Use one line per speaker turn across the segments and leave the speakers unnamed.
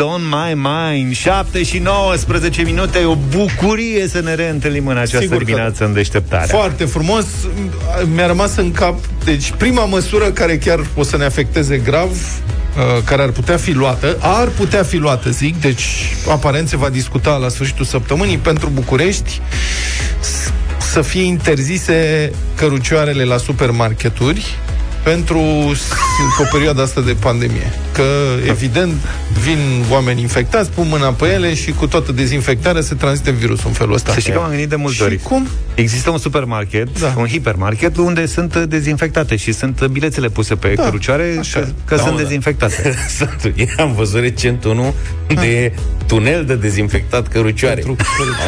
on my mind 7 și 19 minute E o bucurie să ne reîntâlnim în această
Sigur că
dimineață
da.
în deșteptare
Foarte frumos. Mi-a rămas în cap. Deci, prima măsură care chiar o să ne afecteze grav, uh, care ar putea fi luată, ar putea fi luată, zic, deci aparent se va discuta la sfârșitul săptămânii pentru București s- să fie interzise cărucioarele la supermarketuri pentru s- pe o perioadă asta de pandemie. Că, evident, vin oameni infectați, pun mâna pe ele și cu toată dezinfectarea se transmite virusul în felul ăsta.
Să știi că m-am gândit de multe
Și
ori
cum?
Există un supermarket,
Da.
un hipermarket Unde sunt uh, dezinfectate Și sunt uh, bilețele puse pe
Da,
cărucioare
așa.
Că, că
Da,
sunt
mă, da.
dezinfectate
Sunt, eu am văzut recent unul unde e tunel de dezinfectat cărucioare.
Pentru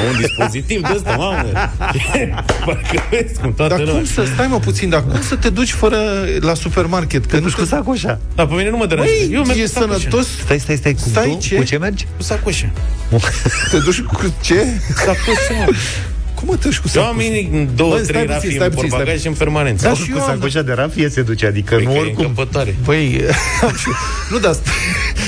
Au un dispozitiv de ăsta, mamă. Parcă vezi cum toată
Dar
lumea.
cum să, stai mă puțin, dar cum să te duci fără la supermarket? Că nu
duci cu sacoșa
Da, pe mine nu mă deranjează.
Băi,
Eu merg
e
cu sacoșa.
sănătos
Stai, stai, stai, cu,
Stai,
tu?
ce?
cu ce mergi?
Cu sacoșa.
Te duci cu ce?
Sacoșa, mă.
Cum mă te duci cu
Eu am
sacoșa?
minim două,
Bă,
trei
stai puțin,
rafii
stai
în
puțin,
portbagaj și în permanență.
Da,
Da,
și
cu
eu am-
sacoșa de rafie se duce Adică nu oricum
încăpătoare.
Băi, am și- nu, dar stai,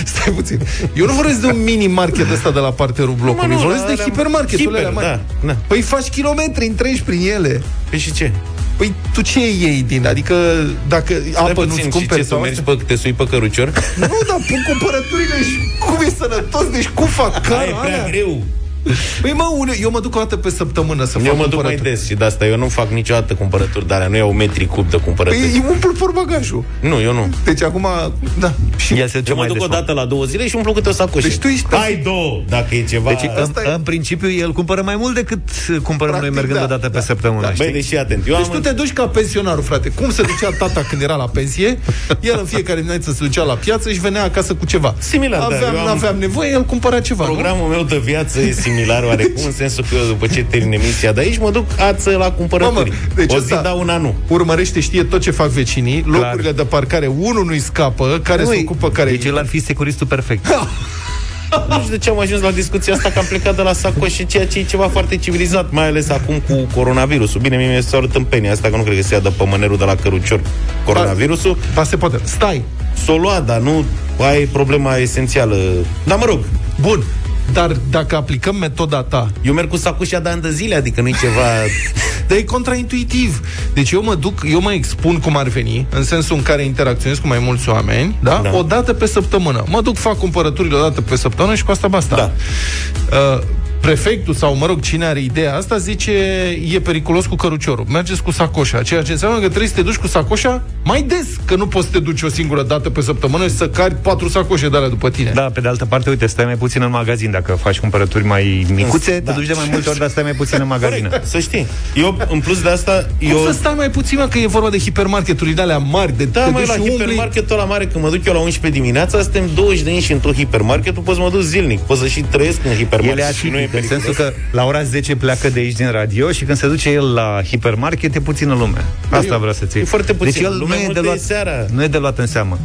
stai puțin. Eu nu vorbesc de un mini-market ăsta de la parterul blocului,
nu,
vorbesc
la-
de
la-
hipermarketurile
hiper,
alea mari.
da, da.
Păi faci kilometri, întregi prin ele.
Păi și ce?
Păi tu ce iei din? Adică dacă
Stai
apă
puțin,
nu-ți
și
cumperi
ce, tu
sau
mergi
astea?
pe, te sui pe cărucior?
Nu, dar pun cumpărăturile și cum e sănătos, deci cum fac
Aia
cara
e prea
alea?
greu.
Păi mă, une, eu mă duc o dată pe săptămână să
Eu
fac
mă duc mai
cumpărături.
des și de asta eu nu fac niciodată cumpărături de alea, nu iau metri cub de cumpărături.
Păi îi umplu portbagajul.
Nu, eu nu.
Deci acum, da. Și
El se duce
Eu mă
mai
duc
des
o dată la două zile și umplu câte o sacoșă.
Deci tu ești pe-
Hai două, dacă e ceva...
Deci, în,
Asta e-
în principiu, el cumpără mai mult decât cumpărăm
Practic,
noi mergând
da,
o dată
da,
pe săptămână.
da.
știi?
Băi, deși atent, eu
Deci
am...
tu te duci ca pensionarul, frate. Cum se ducea tata când era la pensie? El în fiecare dimineață se ducea la piață și venea acasă cu ceva.
Similar, da,
aveam,
eu am-
aveam nevoie, el cumpăra ceva. nu?
Programul meu de viață e similar oarecum, în sensul că eu după ce termin emisia de aici, mă duc ață la cumpărături.
Mamă, deci
o zi
ăsta-
da, una nu.
Urmărește, știe tot ce fac vecinii, locurile de parcare, unul nu-i scapă, care se
Ui,
ocupă, care
Deci el ar fi securistul perfect.
Nu știu de ce am ajuns la discuția asta, că am plecat de la sacoșe, ceea ce e ceva foarte civilizat, mai ales acum cu coronavirusul. Bine, mie mi se arăt în penii asta, că nu cred că se ia de pe mânerul de la cărucior coronavirusul.
Ba, se poate. Stai.
S-o lua, dar nu aia e problema esențială. Dar mă rog,
Bun. Dar dacă aplicăm metoda ta,
eu merg cu sacoșa de ani de zile, adică nu-i ceva...
dar e contraintuitiv. Deci eu mă duc, eu mă expun cum ar veni, în sensul în care interacționez cu mai mulți oameni, da?
Da.
O dată pe săptămână. Mă duc, fac cumpărăturile o dată pe săptămână și cu asta basta.
Da.
Uh, prefectul sau, mă rog, cine are ideea asta, zice e periculos cu căruciorul. Mergeți cu sacoșa, ceea ce înseamnă că trebuie să te duci cu sacoșa mai des, că nu poți să te duci o singură dată pe săptămână și să cari patru sacoșe de alea după tine.
Da, pe de altă parte, uite, stai mai puțin în magazin Dacă faci cumpărături mai micuțe,
Da.
te duci de mai multe ori Dar stai mai puțin în magazin
Corect, să știi. Eu, în plus de asta,
Cum
eu...
să stai mai puțin, mă, că e vorba de hipermarketurile alea mari, de
Da,
te
mai
duci
la
și umbli.
hipermarketul ăla mare, când mă duc eu la 11 dimineața, suntem 20 de inși într-un hipermarket, tu poți să mă duc zilnic, poți să și trăiesc în
El
hipermarket.
e
și nu e
atipic, în
periculos.
sensul că la ora 10 pleacă de aici din radio și când se duce el la hipermarket e puțină lume. Asta
eu-
vreau să ți
e foarte puțin.
Deci el nu
Lumea
e, de
multă
luat,
e seara.
nu e de luat în seamă.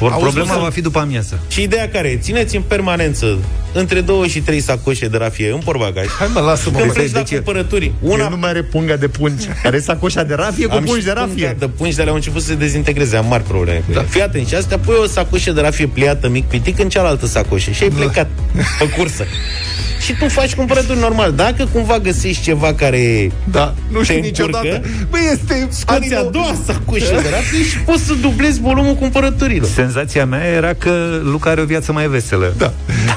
Or,
Auzi,
problema
mă,
va fi după amiază.
Și ideea care e? Țineți în permanență între 2 și 3 sacoșe de rafie în portbagaj.
Hai mă, lasă-mă,
Când
mă.
pleci la
deci e-
cumpărături,
Una...
una
El nu mai are punga de pungi. Are sacoșa de rafie cu
am
pungi
și
de
punga
rafie.
De pungi de alea au început să se dezintegreze, am mari probleme cu
Da.
ele. Fii atent, și astea pui o sacoșă de rafie pliată mic pitic în cealaltă sacoșă și ai plecat pe cursă. Și tu faci cumpărături normal. Dacă cumva găsești ceva care
Da, nu știu
te
niciodată.
încurcă,
Băi, este
scoți a doua sacoșă de rafie și poți să dublezi volumul cumpărăturilor.
Senzația mea era că Luca are o viață mai veselă.
Da.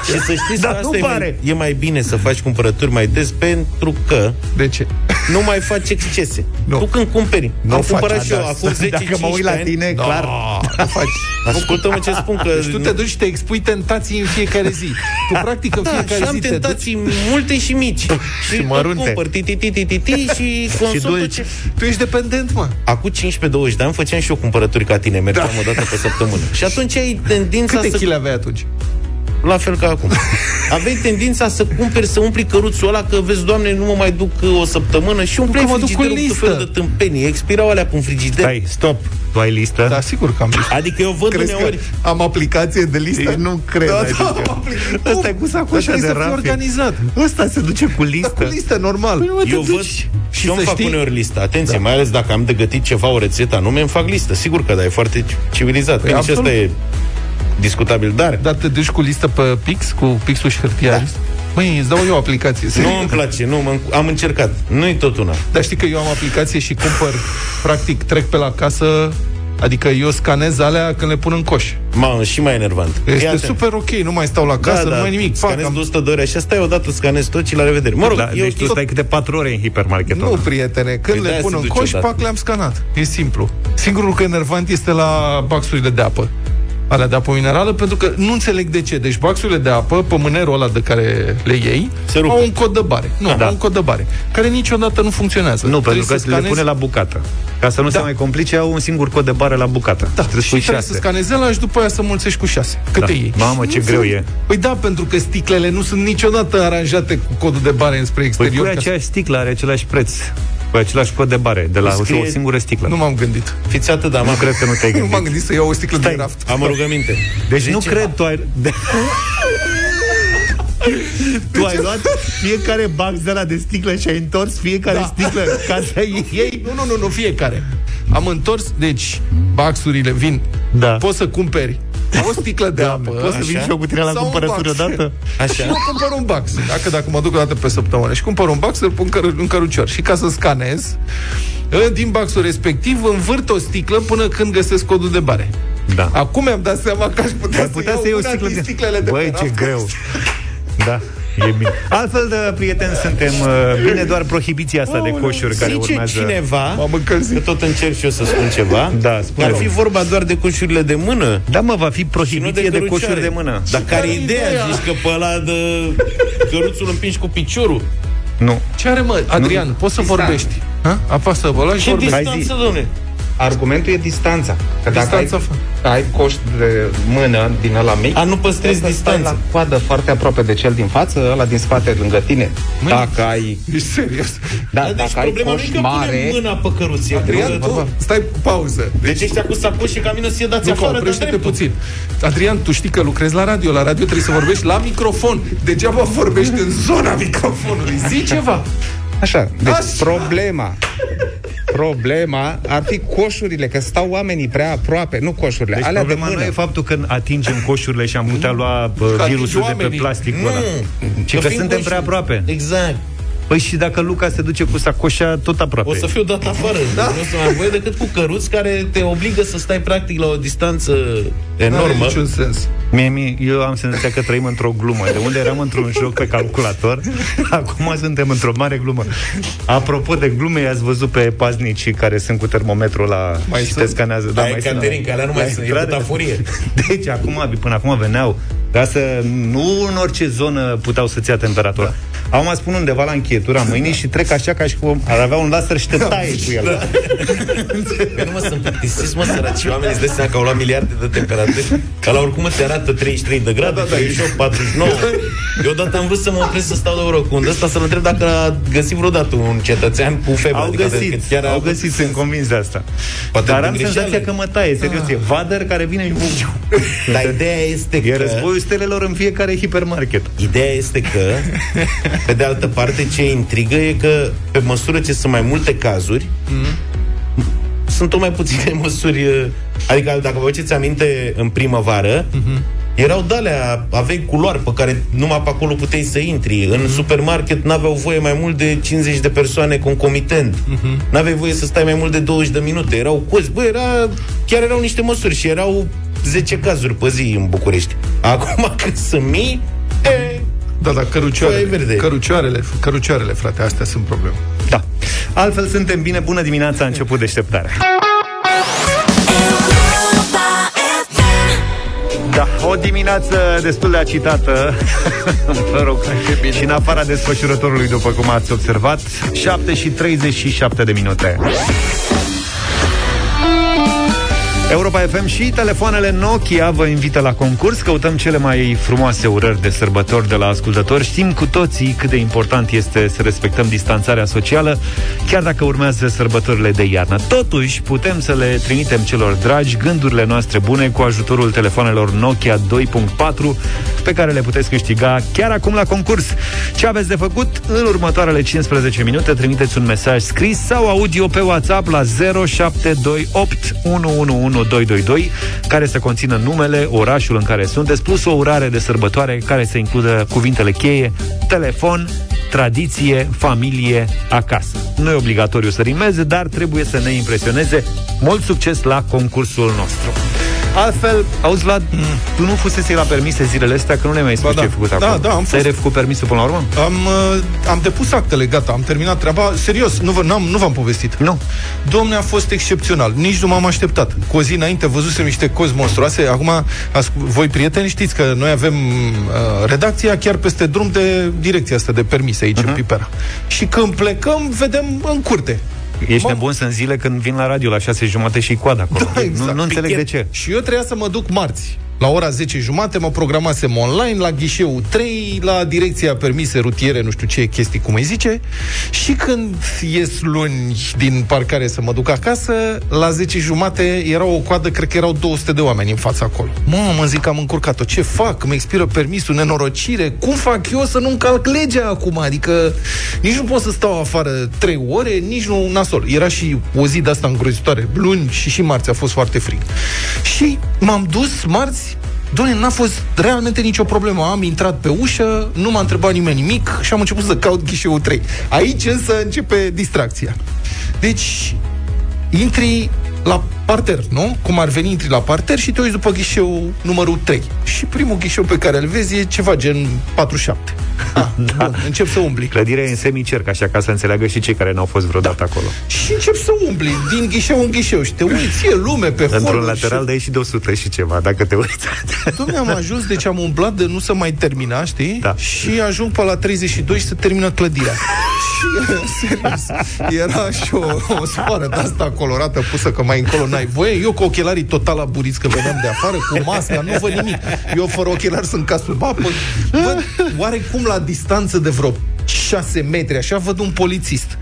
Și să știți
Da,
că asta
nu
e
pare.
mai, e mai bine să faci cumpărături mai des pentru că
De ce?
Nu mai faci excese.
Nu.
Tu când cumperi,
Nu
am
faci,
cumpărat și eu
da,
acum 10
Dacă mă uit la tine,
Da,
clar.
nu faci.
Ascultă-mă ce spun că
Deci tu te duci și te expui tentații în fiecare zi. Tu practic în
da,
fiecare
și am
zi te duci
tentații multe și mici. și
mărunte.
tot cumpăr, ti, ti, ti, ti, ti, ti, și consum tot
dulci.
ce...
Tu ești dependent, mă.
Acum 15-20 de ani făceam și eu cumpărături ca tine, mergeam
Da.
o dată pe săptămână. Și atunci ai tendința
Câte
să...
chile aveai atunci?
La fel ca acum. Aveai tendința să cumperi, să umpli căruțul ăla, că vezi, doamne, nu mă mai duc uh, o săptămână și umpleai
că mă duc cu
frigiderul cu tot
listă.
felul de tâmpenii. Expirau alea pe frigider.
Stai, stop. Tu ai listă?
Da, sigur că am listă.
Adică eu văd
Crezi că
uneori...
am aplicație de listă?
Deci nu cred,
Da,
adică.
da, am aplicație.
Ăsta e cu sacoșa
Dar trebuie
de
să fii
rafie.
organizat.
Ăsta se duce cu
Da,
listă.
cu listă, normal.
Păi, mă, te
Eu
duci.
văd și
Și
eu îmi
să
fac
știi-
uneori listă. Atenție, mai ales dacă am de gătit ceva, o rețetă anume, îmi fac listă. Sigur că da, e foarte civilizat.
Păi,
Păi, și asta
absolut.
e discutabil, dar
Dar te duci cu listă pe Pix, cu Pixul și hârtia
Da.
da. Măi, îți dau eu o aplicație.
nu
serios.
îmi place, nu, mă, am încercat. Nu-i tot una.
Dar știi că eu am aplicație și cumpăr, practic, trec pe la casă, adică eu scanez alea când le pun în coș.
Mamă, și mai enervant.
Este
Iată.
super ok, nu mai stau la casă,
da,
nu
da,
mai nimic. Fac,
Scanezi
am...
de 100 de ore așa, stai odată, scanezi tot și la revedere. Mă rog,
Da,
eu
deci tu stai câte patru ore în hipermarketul
Nu,
ăla.
prietene, când
Păi
le
de-aia
pun
se
în
duce
coș,
odată.
pac, le-am scanat. E simplu. Singurul lucru enervant este la baxurile de apă. Alea de apă minerală, pentru că nu înțeleg de ce. Deci baxurile de apă, pe mânerul ăla de care le iei,
Se rup.
au un cod de bare. Nu,
Da.
au un cod de bare, care niciodată nu funcționează.
Nu, pentru că
Trebuie să
le
scanezi-
pune la bucată. Ca să nu se
Da.
mai complice, au un singur cod de bare la bucată.
Da,
trebuie
și
să pui
trebuie să
șase.
scanezi ăla și după aia să mulțești cu șase. Câte
Da.
iei?
Mamă,
Și
ce
nu
greu
sunt-
e.
Păi da, pentru că sticlele nu sunt niciodată aranjate cu codul de bare înspre
Păi
exterior.
pui
ca să-
aceeași sticlă, are același preț. Cu același cod de bare, de la
Scrie-
o singură sticlă.
Nu m-am gândit.
Fiți atât de
Nu
amabil.
cred că nu te-ai
Nu m-am
gândit.
gândit să iau o sticlă de raft.
Am o rugăminte.
Deci nu
ce-
cred, tu ai... De... tu ai luat fiecare box de la de sticlă și ai întors fiecare
Da.
sticlă ca să iei...
Nu, nu, nu, nu, fiecare. Am întors, deci, baxurile vin.
Da.
Poți să cumperi o sticlă de apă.
Poți să vin
Așa.
și eu cu tine la
Sau un
cumpărături
box.
odată?
Așa.
Și eu cumpăr un box. Dacă, dacă mă duc o dată pe săptămână și cumpăr un box, îl pun căr- în cărucior. Și ca să scanez, în- din boxul respectiv învârt o sticlă până când găsesc codul de bare.
Da.
Acum mi-am dat seama că aș putea,
Ai putea
să,
să iei o
una
sticlă
din
de...
sticlele de
Băi,
pe
ce
raft.
greu. Da, e bine. Altfel de prieteni suntem uh, bine doar prohibiția asta de coșuri care
Zice
urmează.
cineva,
M-am încălzit.
că tot încerc și eu să spun ceva,
Da,
că
spune
ar fi vorba doar de coșurile de mână.
Da, mă, va fi
Și nu
prohibiție
de,
de,
cărucioare.
coșuri de mână.
Dar care
care
e ideea?
ideea?
Zici că pe ăla de căruțul împingi cu piciorul?
Nu.
Ce are, mă? Adrian, poți să vorbești. Ha? Apasă pe ăla și
Ce
vorbești.
Hai
distanță,
zi.
domne?
Argumentul e distanța. Că dacă
Distanța
ai, ai coș de mână din ăla mic,
A, nu păstrezi
poți să stai
distanța.
la coadă foarte aproape de cel din față, ăla din spate lângă tine.
Măi,
dacă ai,
Ești serios?
da,
Dar deci
dacă ai
problema nu
coș
e că
mare,
punem mâna pe căruție.
Adrian,
Că-
tu, stai pauză.
Deci ăștia cu sacoși și caminul să dați
Nu, că
afară, dar
oprește-te
dreptul.
puțin. Adrian, tu știi că lucrezi la radio. La radio trebuie să vorbești la microfon. Degeaba vorbești în zona microfonului. Zi ceva.
Așa, deci
Așa.
problema Problema ar fi coșurile, că stau oamenii prea aproape, nu coșurile,
Deci
alea de
problema
mână.
nu e faptul că atingem coșurile și am putea lua bă,
Că
virusul de
atingi
pe
oamenii.
plasticul
Nu.
ăla. Ci că
fiind
suntem
coșuri-
prea aproape.
Exact.
Păi și dacă Luca se duce cu sacoșa, tot aproape.
O să fiu dat afară. Da. Nu o să mai voie decât cu căruți care te obligă să stai practic la o distanță
Nu are
enormă.
niciun sens.
Mie, mie, eu am senzația că trăim într-o glumă. De unde eram într-un joc pe calculator, acum suntem într-o mare glumă. Apropo de glume, i-ați văzut pe paznicii care sunt cu termometrul la
Mai
și
sunt?
te scanează.
Da, e
mai sunt.
Caterin, că alea nu mai
Da,
sunt, e
intrare.
butaforie.
Deci, acum, până acum veneau ca să nu în orice zonă puteau să-ți ia temperatura. Da. Au mai spun undeva la încheietura mâinii și trec așa ca și cum ar avea un laser și te taie cu el. Da.
Păi nu mă, sunt plictisiți, mă, săraci oamenii îți dai seama că au luat miliarde de temperaturi. Că la oricum te arată 33 de grade, da, da, 38, 49. Eu odată am vrut să mă opresc să stau de vreo cu ăsta să-l întreb dacă a găsit vreodată un cetățean cu febră.
Au
adică
găsit,
că chiar a
au
avut
găsit, sunt convins de asta.
Poate
Dar
din
am
greșeală.
senzația că mă taie, serios, e vadăr care vine și
Dar ideea este
E
că...
războiul stelelor în fiecare hipermarket.
Ideea este că, pe de altă parte, ce intrigă e că, pe măsură ce sunt mai multe cazuri, sunt tot mai puține măsuri. uh, Adică, dacă vă aduceți aminte, în primăvară, erau dalea, aveai culoare pe care numai pe acolo puteai să intri. În supermarket n-aveau voie mai mult de 50 de persoane concomitent. N-aveai voie să stai mai mult de 20 de minute. Erau cozi. Bă, era, chiar erau niște măsuri și erau 10 cazuri pe zi în București. Acum că sunt mii, e,
Da, da, cărucioarele.
Foaie verde.
Cărucioarele, cărucioarele, frate, astea sunt probleme.
Da. Altfel suntem bine. Bună dimineața, a început deșteptarea. Da, o dimineață destul de agitată Mă rog, și în afara desfășurătorului După cum ați observat 7 și 37 de minute Europa FM și telefoanele Nokia vă invită la concurs. Căutăm cele mai frumoase urări de sărbători de la ascultători. Știm cu toții cât de important este să respectăm distanțarea socială, chiar dacă urmează sărbătorile de iarnă. Totuși, putem să le trimitem celor dragi gândurile noastre bune cu ajutorul telefonelor Nokia 2.4 pe care le puteți câștiga chiar acum la concurs. Ce aveți de făcut? În următoarele 15 minute trimiteți un mesaj scris sau audio pe WhatsApp la 0728 11 1222, care să conțină numele, orașul în care sunteți, plus o urare de sărbătoare care să includă cuvintele cheie, telefon, tradiție, familie, acasă. Nu e obligatoriu să rimeze, dar trebuie să ne impresioneze. Mult succes la concursul nostru! Altfel, auzi, Vlad, mm. tu nu fusese la permise zilele astea, că nu le mai spus
Ba da.
ce ai făcut
Da,
acolo.
da, am
Ți-ai
fost.
refăcut permisul până la urmă?
Am, uh, am depus actele, gata, am terminat treaba. Serios, nu, vă, n-am, nu v-am povestit.
Nu.
Domne, a fost excepțional. Nici nu m-am așteptat. Cu o zi înainte văzusem niște cozi monstruoase. Acum, ascu- voi prieteni știți că noi avem uh, redacția chiar peste drum de direcția asta de permise aici,
Mhm.
uh-huh. în Pipera. Și când plecăm, vedem în curte.
Ești
Mă-
nebun în zile când vin la radio la șase jumate și coadă acolo.
Da, exact.
Nu, nu înțeleg de ce.
Și eu trebuia să mă duc marți. La ora 10 jumate mă programasem online la ghișeul 3, la direcția permise rutiere, nu știu ce chestii, cum îi zice. Și când ies luni din parcare să mă duc acasă, la 10 jumate era o coadă, cred că erau 200 de oameni în fața acolo. Mă, mă zic că am încurcat-o. Ce fac? Îmi expiră permisul, nenorocire. Cum fac eu să nu încalc legea acum? Adică nici nu pot să stau afară 3 ore, nici nu nasol. Era și o zi de asta îngrozitoare. Luni și și marți a fost foarte frig. Și m-am dus marți Doamne, n-a fost realmente nicio problemă. Am intrat pe ușă, nu m-a întrebat nimeni nimic și am început să caut ghișeul 3. Aici însă începe distracția. Deci, intri la parter, nu? Cum ar veni, intri la parter și te uiți după ghișeul numărul 3. Și primul ghișeu pe care îl vezi e ceva gen 47. Ah, da. bun, încep să umbli.
Clădirea e în semicerc, așa ca să înțeleagă și cei care n-au fost vreodată acolo.
Și încep să umbli din ghișeu în ghișeu și te uiți, e lume pe
Într-un
holuri
lateral
și...
de și de 100 și ceva, dacă te uiți.
Dom'le, am ajuns, deci am umblat de nu să mai termina, știi?
Da.
Și ajung pe la 32 și să termină clădirea. Și, serios, era și o, o sfoară de asta colorată pusă că mai încolo n-ai voie. Eu cu ochelarii total aburiți că veneam de afară, cu masca, nu văd nimic. Eu fără ochelari sunt ca sub apă. Văd oarecum la distanță de vreo 6 metri, așa, văd un polițist.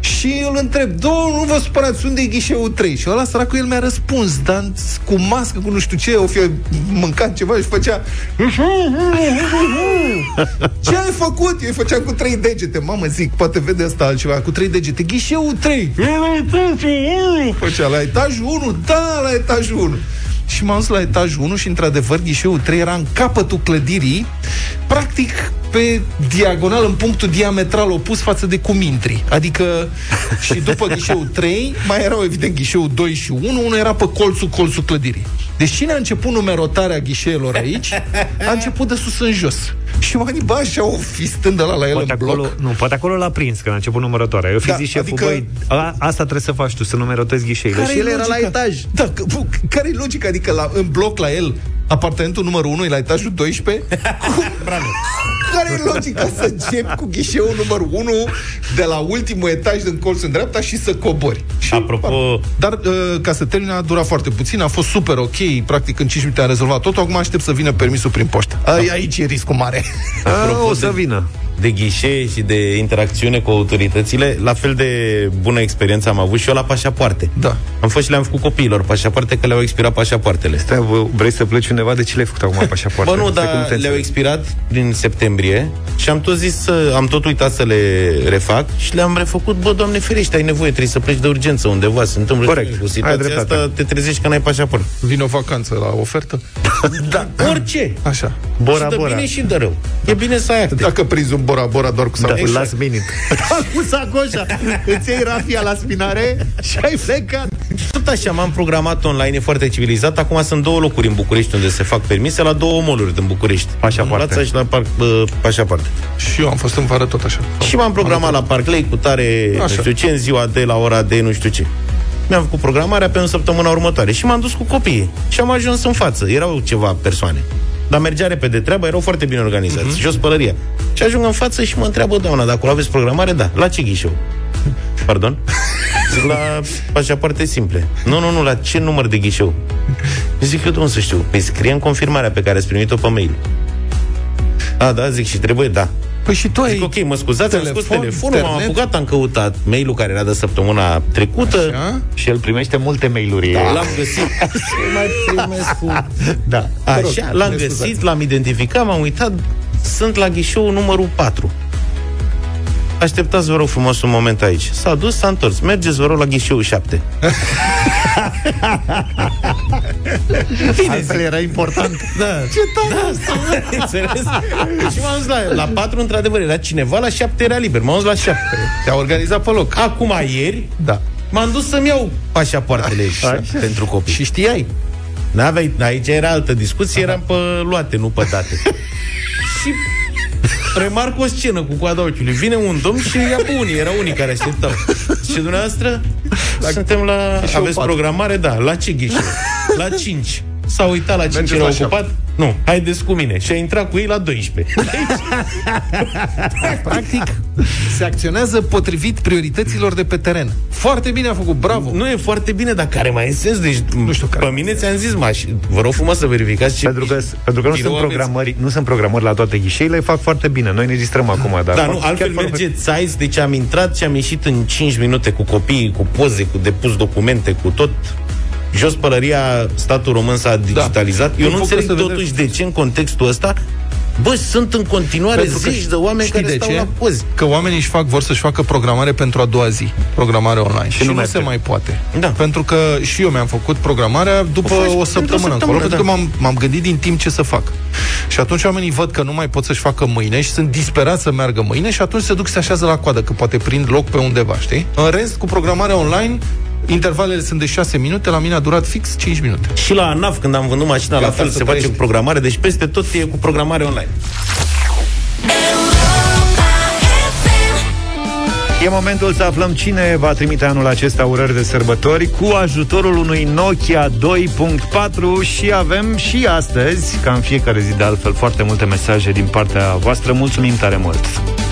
Și îl întreb, domnul, nu vă supărați, unde e ghișeul 3? Și ăla săracul el mi-a răspuns, dar cu mască, cu nu știu ce, o fi mâncat ceva și făcea... Ce ai făcut? Eu îi făceam cu trei degete. Mamă, zic, poate vede asta altceva. Cu trei degete. Ghișeul 3. Făcea la etajul 1. Da, la etajul 1. Și m-am dus la etajul 1 și, într-adevăr, ghișeul 3 era în capătul clădirii, practic pe diagonal, în punctul diametral opus față de cum intri. Adică, și după ghișeul 3, mai erau, evident, ghișeul 2 și 1, unul era pe colțul, colțul clădirii. Deci cine a început numerotarea ghișeelor aici, a început de sus în jos. Și m-am gândit, bă, așa o fi stând ăla la el
Poate
în bloc.
acolo, nu, poate acolo l-a prins când a început numărătoarea. Eu fi
Da,
zis șeful,
adică-
băi, a, asta trebuie să faci tu, să numerotezi ghișeile. Și
Care-i
el era la
logica?
etaj.
Da, că, bă, care e logica? Adică la, în bloc la el, apartamentul numărul 1 e la etajul 12? Cum? Care e logica să începi cu ghișeul numărul 1 de la ultimul etaj din colț în dreapta și să cobori? Și,
Apropo-
Dar uh, ca să termine a durat foarte puțin, a fost super ok, practic în 5 minute am rezolvat totul, acum aștept să vină permisul prin poștă. Ai, aici e riscul mare.
A,
Apropo
o să
de-
vină.
De ghișee și de interacțiune cu autoritățile, la fel de bună experiență am avut și eu la pașapoarte.
Da.
Am fost și le-am făcut copiilor pașapoarte că le-au expirat pașapoartele.
Stai, bă, vrei să pleci undeva? De ce le-ai făcut acum pașapoarte?
Bă, nu,
Stai că
dar
te
le-au
înțeleg.
expirat din septembrie și am tot zis să, am tot uitat să le refac și le-am refăcut, bă, doamne ferește, ai nevoie, trebuie să pleci de urgență undeva, se întâmplă
Corect,
ceva cu
ai
situația
dreptate.
asta, te trezești că n-ai pașaport.
Vine o vacanță la ofertă?
Da, orice.
Așa.
Bora,
și de
Bora.
bine și de rău. E bine să ai acte.
Dacă prinzi un Bora-Bora doar cu
Da,
sacoșa.
last minute. Cu sacoșa. Îți iei rafia la spinare și ai plecat.
Tot așa, m-am programat online, e foarte civilizat. Acum sunt două locuri în București unde se fac permise, la două moluri din București.
Pașapoarte.
În Plața și la parc, bă, pașapoarte.
Și eu am fost în vară tot așa.
Și m-am programat la Parc Lake cu tare,
Așa.
nu știu ce, în ziua de la ora de nu știu ce. Mi-am făcut programarea pe în săptămâna următoare și m-am dus cu copiii. Și am ajuns în față. Erau ceva persoane. Dar mergea repede treaba, erau foarte bine organizați.
Mhm.
Uh-huh. Și o spălărie. Și ajung în față și mă întreabă doamna, dacă acolo aveți programare? Da. La ce ghișeu? Pardon? Zic, la pașapoarte simple. Nu, nu, nu, la ce număr de ghișeu? Zic, eu de unde să știu? Păi scrie în confirmarea pe care ați primit-o pe mail. A, da, zic, și trebuie, da.
Păi și tu ai...
Zic, ok, mă scuzați, am scos
telefon,
telefonul, m-am
internet?
apucat, am căutat mail-ul care era de săptămâna trecută.
Așa?
Și el primește multe mail-uri.
Da. L-am găsit. Ce mai primesc cu...
Da.
Așa, l-am
ne
găsit,
scuzați.
l-am identificat, m-am uitat, sunt la ghișeul numărul 4. Așteptați, vă rog frumos, un moment aici. S-a dus, s-a întors. Mergeți, vă rog, la ghișeul 7.
Bine, Altfel era important.
Da. Ce tare da, Înțeles? Și m-am dus la, la 4, într-adevăr, era cineva, la 7 era liber. M-am dus la 7.
Te-a organizat pe loc.
Acum, ieri,
Da.
m-am dus să-mi iau pașapoartele
Așa.
pentru copii.
Și știai?
N-aveai, aici era altă discuție, eram pe luate, nu pe date. și remarc o scenă cu coada ochiului. Vine un domn și ia pe unii, erau unii care așteptau. Și dumneavoastră, la, suntem la...
Ghișeul
Aveți
patru.
programare? Da. La ce ghișeu? La 5. S-a uitat la 5,
Mergeți
era
la
ocupat? Nu, haideți cu mine. Și a intrat cu ei la 12.
Practic, se acționează potrivit priorităților de pe teren. Foarte bine a făcut, bravo.
nu e foarte bine, dar care mai e sens? Deci,
Nu știu care.
pe mine ți-am zis, maș, vă rog frumos să verificați ce
Pentru că, pentru că nu,
birou
sunt
aveți.
programări, nu sunt programări la toate ghișeile, fac foarte bine. Noi ne distrăm acum, dar
Da,
fac
nu,
chiar
altfel
foarte-
mergeți size, deci am intrat și am ieșit în 5 minute cu copiii, cu poze, cu depus documente, cu tot. Jos pălăria, statul român s-a digitalizat. Eu
Eu
nu
pot
înțeleg
să vedem-
totuși de ce în contextul ăsta Bă, sunt în continuare
Pentru că
zeci de oameni
știi
care
de
stau
ce?
la poze.
Că oamenii își fac, vor să-și facă programare pentru a doua zi. Programare online. Și,
nu
nu,
merge.
se mai poate.
Da.
Pentru că și eu mi-am făcut programarea după
O faci
o,
pentru o
săptămână încolo,
săptămână,
pentru
da.
că m-am, m-am gândit din timp ce să fac. Și atunci oamenii văd că nu mai pot să-și facă mâine și sunt disperați să meargă mâine și atunci se duc și se așează la coadă, că poate prind loc pe undeva, știi? În rest, cu programarea online, intervalele sunt de 6 minute, la mine a durat fix 5 minute.
Și la ANAF, când am vândut mașina, la
Gata,
fel
să
se face
trăiești.
cu programare, deci peste tot e cu programare online.
E momentul să aflăm cine va trimite anul acesta urări de sărbători cu ajutorul unui Nokia 2.4 și avem și astăzi, ca în fiecare zi de altfel, foarte multe mesaje din partea voastră. Mulțumim tare mult!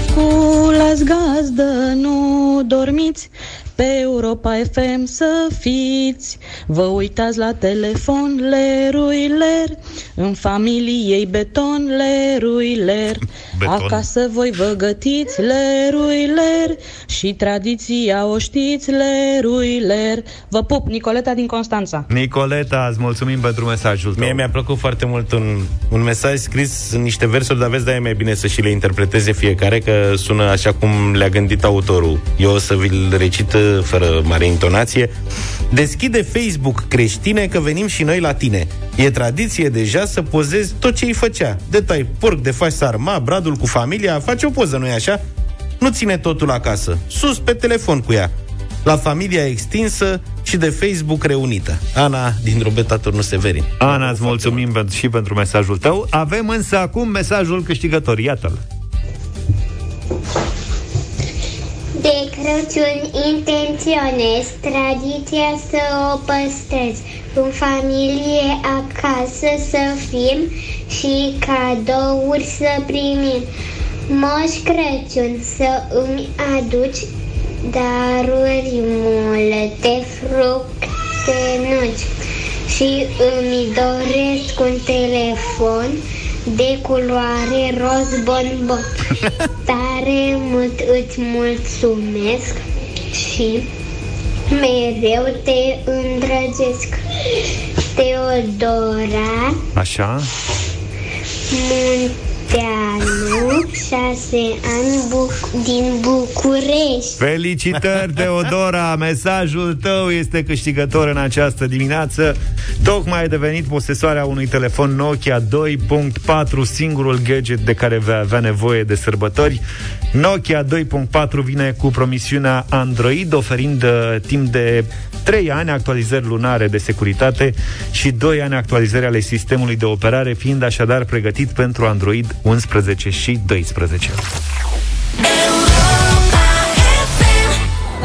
Sculați gazdă, nu dormiți, pe Europa FM să fiți. Vă uitați la telefon, lerui ler, în familie ei beton, lerui ler.
Beton.
Acasă voi vă gătiți, lerui ler, și tradiția o știți, lerui ler. Vă pup, Nicoleta din Constanța.
Nicoleta, îți mulțumim pentru mesajul tău.
Mie mi-a plăcut foarte mult un, un mesaj scris în niște versuri, dar vezi, de e mai bine să și le interpreteze fiecare, că sună așa cum le-a gândit autorul. Eu o să vi-l recit uh, fără mare intonație. Deschide Facebook creștine că venim și noi la tine. E tradiție deja să pozezi tot ce îi făcea. De tai porc, de faci sarma, bradul cu familia, faci o poză, nu-i așa? Nu ține totul acasă. Sus pe telefon cu ea la familia extinsă și de Facebook reunită. Ana din Drobeta Turnu Severin.
Ana, îți mulțumim pentru, și pentru mesajul tău. Avem însă acum mesajul câștigător. Iată-l.
De Crăciun intenționez tradiția să o păstrez În familie acasă să fim și cadouri să primim. Moș Crăciun să îmi aduci daruri multe, fructe, nuci Și îmi doresc un telefon de culoare roz bonbon. Tare mult îți mulțumesc și mereu te îndrăgesc. Teodora.
Așa?
Munteanu, șase ani buc- din București
Felicitări, Teodora! Mesajul tău este câștigător în această dimineață. Tocmai ai devenit posesoarea unui telefon Nokia 2.4, singurul gadget de care vei avea nevoie de sărbători. Nokia 2.4 vine cu promisiunea Android, oferind uh, timp de 3 ani actualizări lunare de securitate și 2 ani actualizări ale sistemului de operare, fiind așadar pregătit pentru Android 11 și 12.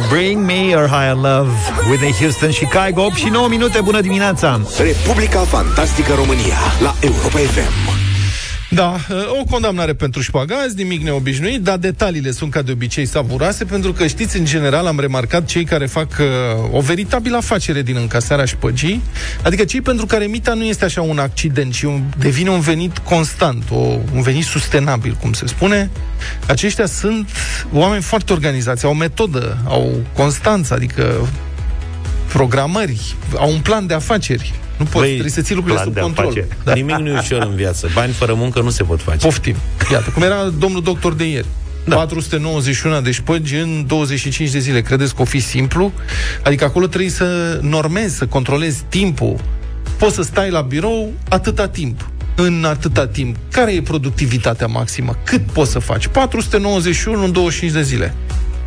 Bring me your higher love Whitney Houston și Kygo 8 și 9 minute, bună dimineața
Republica Fantastică România la Europa FM.
Da, o condamnare pentru șpagați, nimic neobișnuit, dar detaliile sunt ca de obicei savuroase, pentru că știți, în general, am remarcat cei care fac uh, o veritabilă afacere din încasarea șpăgii, adică cei pentru care mita nu este așa un accident, ci un, devine un venit constant, o, un venit sustenabil, cum se spune. Aceștia sunt oameni foarte organizați, au o metodă, au constanță, adică programări, au un plan de afaceri. Nu poți,
Băi,
trebuie să ții lucrurile
plan
sub
de
control.
afaceri.
Da. Nimic nu e ușor în viață. Bani fără muncă nu se pot face.
Poftim. Iată, cum era domnul doctor de ieri. Da. 491 de șpăgi în 25 de zile. Credeți că o fi simplu? Adică acolo trebuie să normezi, să controlezi timpul. Poți să stai la birou atâta timp în atâta timp. Care e productivitatea maximă? Cât poți să faci? 491 în 25 de zile.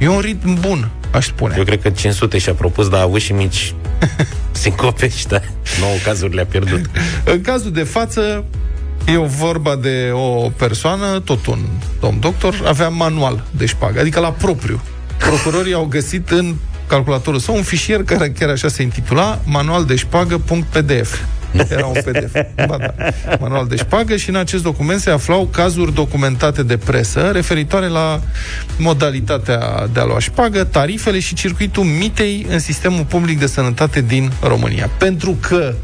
E un ritm bun, aș spune.
Eu cred că 500 și-a propus, dar a avut și mici sincope și da, 9 cazuri le-a pierdut.
În cazul de față, e o vorba de o persoană, tot un domn doctor, avea manual de șpagă, adică la propriu. Procurorii au găsit în calculatorul sau un fișier care chiar așa se intitula manual de șpagă.pdf. Era un PDF. Ba da. Manual de șpagă și în acest document se aflau cazuri documentate de presă referitoare la modalitatea de a lua șpagă, tarifele și circuitul mitei în sistemul public de sănătate din România. Pentru că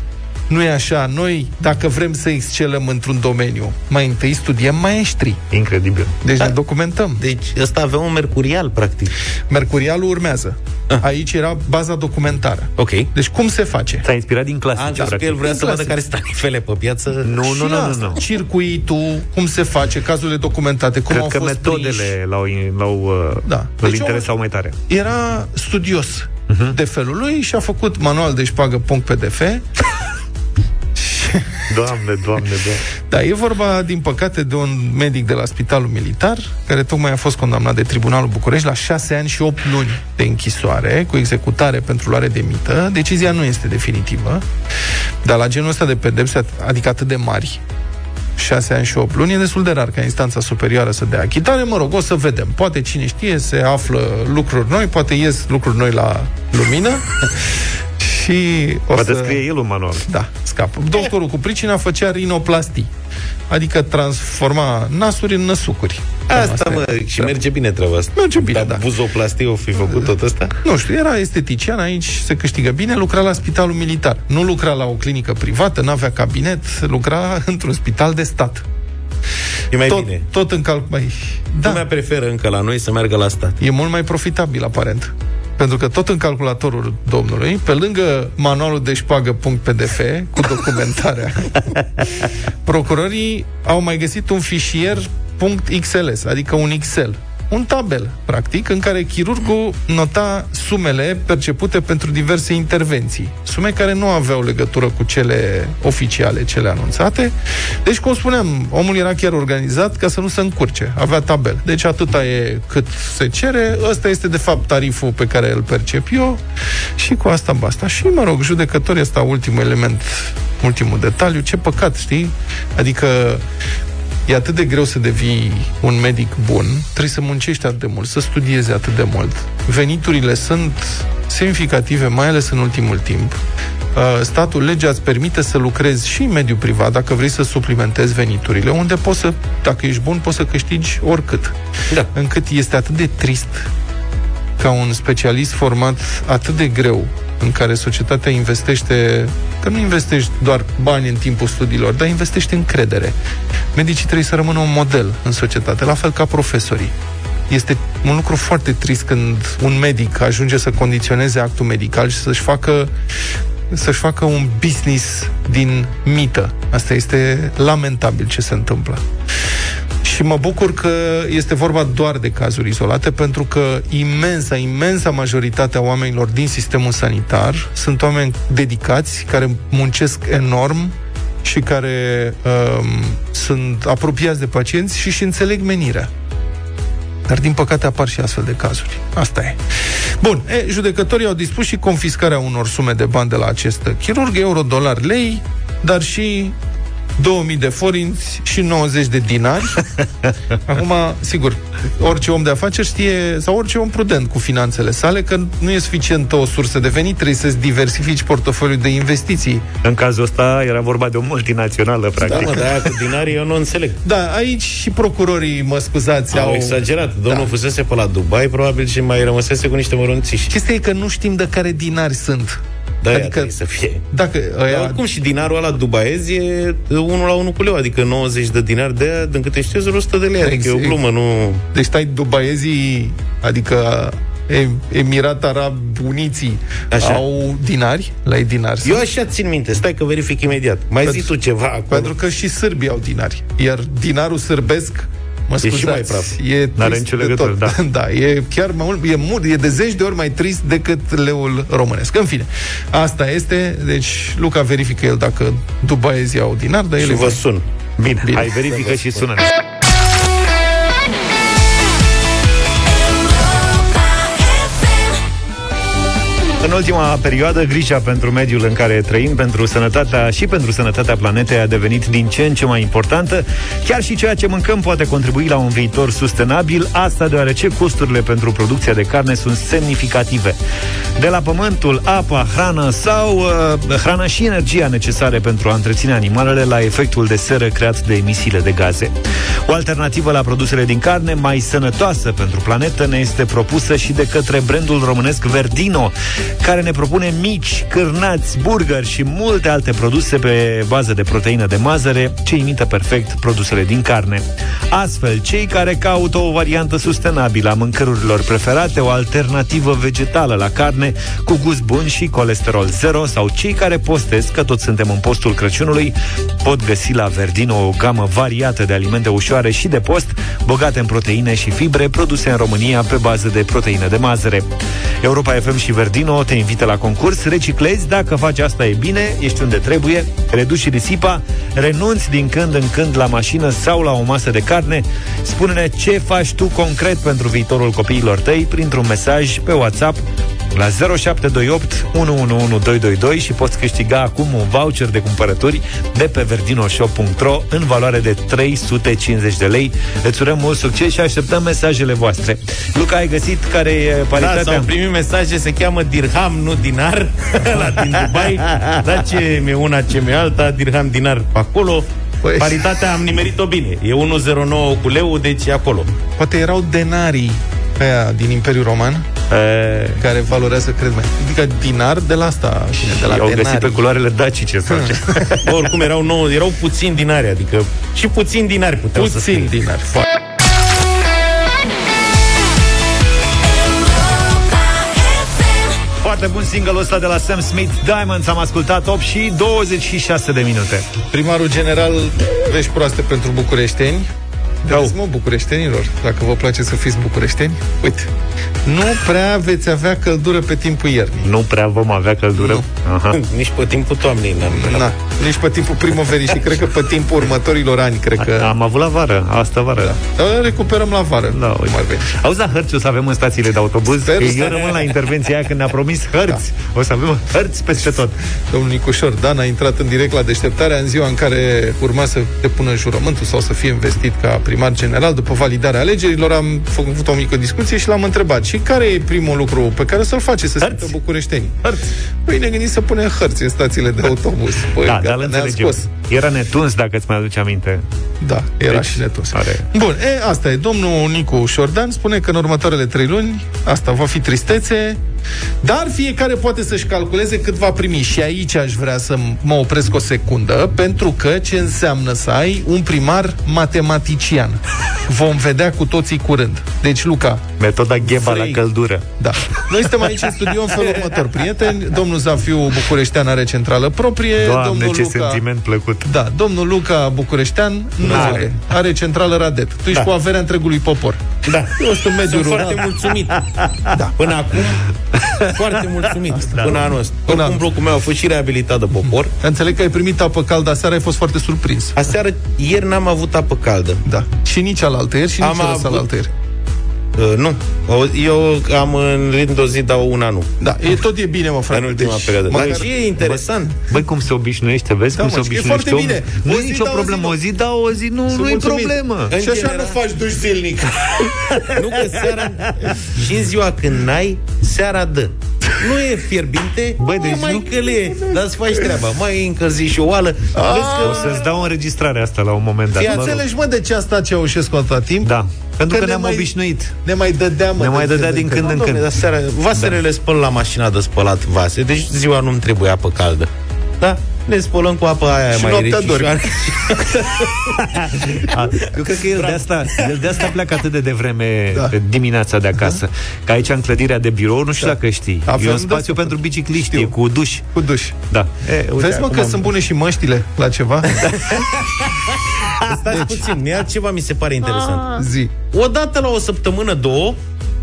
nu e așa, noi, dacă vrem să excelăm într-un domeniu, mai întâi studiem maestri.
Incredibil.
Deci ne documentăm.
Deci ăsta avea un mercurial, practic.
Mercurialul urmează. Aici era baza documentară.
Ok.
Deci cum se face?
S-a inspirat din
A,
clasice,
crezut că
practic.
el vrea să vadă
Clasic.
care sunt tarifele pe piață.
Nu,
Și
nu, nu, nu,
asta.
nu.
Circuitul, cum se face, cazurile documentate, cum
Cred
au
că
fost
metodele
prinși.
l-au, l-au
Da.
da.
Deci
îl interesau
omul-
mai tare.
Era studios
Mhm.
de felul lui și a făcut manual de șpagă.pdf
Doamne, doamne, doamne.
Da, e vorba, din păcate, de un medic de la Spitalul Militar, care tocmai a fost condamnat de Tribunalul București la 6 ani și 8 luni de închisoare, cu executare pentru luare de mită. Decizia nu este definitivă, dar la genul ăsta de pedepse, adică atât de mari, 6 ani și 8 luni, e destul de rar ca instanța superioară să dea achitare. Mă rog, o să vedem. Poate, cine știe, se află lucruri noi, poate ies lucruri noi la lumină și o
Poate
să...
scrie el un manual.
Da, scapă. Doctorul cu pricina făcea rinoplastii, adică transforma nasuri în năsucuri. Cam
Asta, mă,
era.
și merge bine treaba asta.
Merge bine,
Dar
da.
buzoplastie o fi făcut tot asta?
Nu știu, era estetician aici, se câștigă bine, lucra la spitalul militar. Nu lucra la o clinică privată, n-avea cabinet, lucra într-un spital de stat.
E mai
tot,
bine.
tot în calc... Mai...
Da.
Da,
Lumea preferă încă la noi să meargă la stat.
e mult mai profitabil, aparent. Pentru că tot în calculatorul domnului, pe lângă manualul de șpagă.pdf cu documentarea, procurorii au mai găsit un fișier .xls, adică un Excel, un tabel, practic, în care chirurgul nota sumele percepute pentru diverse intervenții. Sume care nu aveau legătură cu cele oficiale, cele anunțate. Deci, cum spuneam, omul era chiar organizat ca să nu se încurce. Avea tabel. Deci atâta e cât se cere. Ăsta este, de fapt, tariful pe care îl percep eu și cu asta basta. Și, mă rog, judecătorii ăsta, ultimul element, ultimul detaliu, ce păcat, știi? Adică E atât de greu să devii un medic bun, trebuie să muncești atât de mult, să studiezi atât de mult. Veniturile sunt semnificative, mai ales în ultimul timp. Uh, Statul, legea îți permite să lucrezi și în mediul privat, dacă vrei să suplimentezi veniturile, unde poți să, dacă ești bun, poți să câștigi oricât.
Da.
Încât este atât de trist ca un specialist format atât de greu în care societatea investește, că nu investești doar bani în timpul studiilor, dar investește încredere. Medicii trebuie să rămână un model în societate, la fel ca profesorii. Este un lucru foarte trist când un medic ajunge să condiționeze actul medical și să-și facă să-și facă un business din mită. Asta este lamentabil ce se întâmplă. Și mă bucur că este vorba doar de cazuri izolate, pentru că imensa, imensa majoritatea oamenilor din sistemul sanitar sunt oameni dedicați, care muncesc enorm și care um, sunt apropiați de pacienți și și înțeleg menirea. Dar, din păcate, apar și astfel de cazuri. Asta e. Bun, e, judecătorii au dispus și confiscarea unor sume de bani de la acest chirurg, euro, dolar, lei, dar și 2000 de forinți și 90 de dinari. Acum, sigur, orice om de afaceri știe, sau orice om prudent cu finanțele sale, că nu e suficientă o sursă de venit, trebuie să-ți diversifici portofoliul de investiții.
În cazul ăsta era vorba de o multinațională,
Da,
practic.
mă, de aia cu dinarii eu nu înțeleg.
Da, aici și procurorii, mă scuzați,
Au
au...
exagerat. Domnul
Da.
fusese pe la Dubai, probabil, și mai rămăsese cu niște mărunțiși.
Chestia e că nu știm de care dinari sunt.
Da, adică...
Adică-
trebuie să fie.
Dacă
Dar
ăia,
oricum și dinarul ăla dubaiez e 1 la 1 cu leu, adică 90 de dinari de aia, din câte știu, sunt 100 de lei. Adică e o
Exact.
glumă, nu...
Deci stai dubaiezii, adică e- Emirat Arab Uniții,
Așa.
au dinari, la ei dinari.
Eu
sunt.
așa țin minte, stai că verific imediat. Mai
Pentru-
zi tu ceva acolo.
Pentru că și sârbii au dinari. Iar dinarul sârbesc Mă
și
scuzați,
mai praf.
E
N-are
trist
nicio
de
legătură,
tot.
da.
da. e chiar mai mult, e, mult, e de zeci de ori mai trist decât leul românesc. În fine, asta este, deci Luca verifică el dacă dubaezii au dinar, dar el
Și
e
vă
mai-
sun.
Bine,
Bine.
hai verifică și sună În ultima perioadă, grija pentru mediul în care trăim, pentru sănătatea și pentru sănătatea planetei a devenit din ce în ce mai importantă. Chiar și ceea ce mâncăm poate contribui la un viitor sustenabil, asta deoarece costurile pentru producția de carne sunt semnificative. De la pământul, apa, hrană sau uh, hrana și energia necesare pentru a întreține animalele la efectul de seră creat de emisiile de gaze. O alternativă la produsele din carne mai sănătoasă pentru planetă ne este propusă și de către brandul românesc Verdino, care ne propune mici, cârnați, burgeri și multe alte produse pe bază de proteină de mazăre ce imită perfect produsele din carne. Astfel, cei care caută o variantă sustenabilă a mâncărurilor preferate, o alternativă vegetală la carne cu gust bun și colesterol zero sau cei care postez, că toți suntem în postul Crăciunului, pot găsi la Verdino o gamă variată de alimente ușoare și de post, bogate în proteine și fibre, produse în România pe bază de proteină de mazăre. Europa FM și Verdino te invită la concurs, reciclezi, dacă faci asta e bine, ești unde trebuie, reduci risipa, renunți din când în când la mașină sau la o masă de carne, spune-ne ce faci tu concret pentru viitorul copiilor tăi printr-un mesaj pe WhatsApp la 0728 111222 și poți câștiga acum un voucher de cumpărături de pe verdinoshop.ro în valoare de 350 de lei. Îți urăm mult succes și așteptăm mesajele voastre. Luca, ai găsit care e
Da,
paritatea?
s-au primit mesaje, se cheamă dirham, nu dinar, la din Dubai. Dar ce mi-e una, ce mi-e alta, dirham, dinar pe acolo.
Păi-
Paritatea am nimerit-o bine. E 1,09 cu leu, deci e acolo.
Poate erau denarii aia din Imperiul Roman,
E,
care valorează, cred mai. Adică dinar de la asta, bine, de la
au găsit
denarii.
pe culoarele dacice sau ce?
Bă, oricum erau, nouă, erau puțin dinari, adică și puțin dinari puteau să
Puțin
scrie.
dinari. Foarte.
Foarte bun single ăsta de la Sam Smith Diamonds Am ascultat 8 și 26 de minute
Primarul general, vești proaste pentru bucureșteni. Vedeți, mă, bucureștenilor, dacă vă place să fiți bucureșteni, uite, nu prea veți avea căldură pe timpul iernii.
Nu prea vom avea căldură
Nu.
Aha.
Nici pe timpul toamnei n-am
Na, nici pe timpul primăverii și cred că pe timpul următorilor ani, cred că...
Am avut la vară, asta vară
Da. Dar recuperăm la vară.
Da,
cum
uite.
ar veni.
Auzi, la hărți o să avem în stațiile de autobuz
Sper
Că
să-
Eu rămân la intervenția aia când ne-a promis hărți O să avem hărți peste tot
Domnul Nicușor Dan a intrat în direct la deșteptarea în ziua în care urma să depună jurământul sau să fie investit ca primar general. După validarea alegerilor am făcut o mică discuție și l-am întrebat. Și care e primul lucru pe care o să-l face să
Hărți.
simtă bucureștenii?
Hărți
Păi ne gândim să punem hărți în stațiile de autobuz. Păi,
Da,
gata,
dar îl
ne-a
înțelegem
scos.
Era netuns, dacă îți mai aduce aminte
Da, era
Deci,
și netos.
are-
Bun, e, asta e. Domnul Nicu Șordan spune că în următoarele trei luni asta va fi tristețe, dar fiecare poate să-și calculeze cât va primi. Și aici aș vrea să mă opresc o secundă, pentru că ce înseamnă să ai un primar matematician. Vom vedea cu toții curând. Deci, Luca,
Metoda Gheba
Vrei.
la căldură
da. Noi suntem aici în studio în felul următor, prieteni. Domnul Zafiu Bucureștean are centrală proprie.
Doamne,
domnul
ce
Luca...
sentiment plăcut
Da, domnul Luca Bucureștean nu
Are.
are. Are centrală Radet. Tu ești
Da.
cu averea întregului popor.
Da.
Eu sunt în mediul
Sunt
rural.
foarte mulțumit. Da. Până acum, foarte mulțumit. Până anul ăsta.
Până
Oricum,
anul.
blocul meu a fost și reabilitat de popor.
Înțeleg că ai primit apă caldă aseară, ai fost foarte surprins.
Aseară, ieri n-am avut apă caldă.
Da. Și nici alaltă ieri și
Am
nici
avut-
alaltă ieri.
Uh, nu. O- Eu am în rând o zi, dar una nu.
Da, e tot e bine, mă, frate.
În ultima
Deci,
perioadă. Dar
măcar-
ce e interesant?
Băi, cum se obișnuiește, vezi
Da,
cum
mă,
se
și e
obișnuiește
foarte
omul?
bine.
Nu
O
e
zi
nicio
da, o zi
problemă,
nu.
o zi da, o zi nu,
Sunt
nu e
mulțumit.
problemă
În
Și așa
general-
nu faci duș zilnic.
Nu că seara și în ziua când n-ai, seara dă. Nu e fierbinte,
Băi,
Băi,
deci
mai
nu-
călie, dar îți faci treaba. Mai încălzi și o oală. Vezi
O
că
să-ți dau înregistrarea asta la un moment dat
Fii
mă rog.
înțelegi, mă, de ce a stat Ceaușescu atâta timp?
Da, pentru că
ne
ne-am
mai-
obișnuit
Ne mai dădea, mă,
Ne mai dădea din când
Nu,
în
domne,
când
dar seara, vasele
Da.
le spăl la mașina de spălat vase, deci ziua nu-mi trebuie apă caldă. Da? Le spălăm cu apă aia
Și
mai
noaptea
rece.
dormi.
A, Eu cred că el de asta, el de asta pleacă atât de devreme
Da.
dimineața de acasă. Că aici, în clădirea de birou, nu știu dacă știi,
Avem
e un
de
spațiu
asta.
pentru bicicliști,
Știu.
e cu duș.
Cu duș.
Da. E, uite,
Vezi, mă,
acum
că
am-
sunt bune și măștile la ceva?
Stați puțin, mie altceva mi se pare interesant.
Zi.
Odată la o săptămână, două,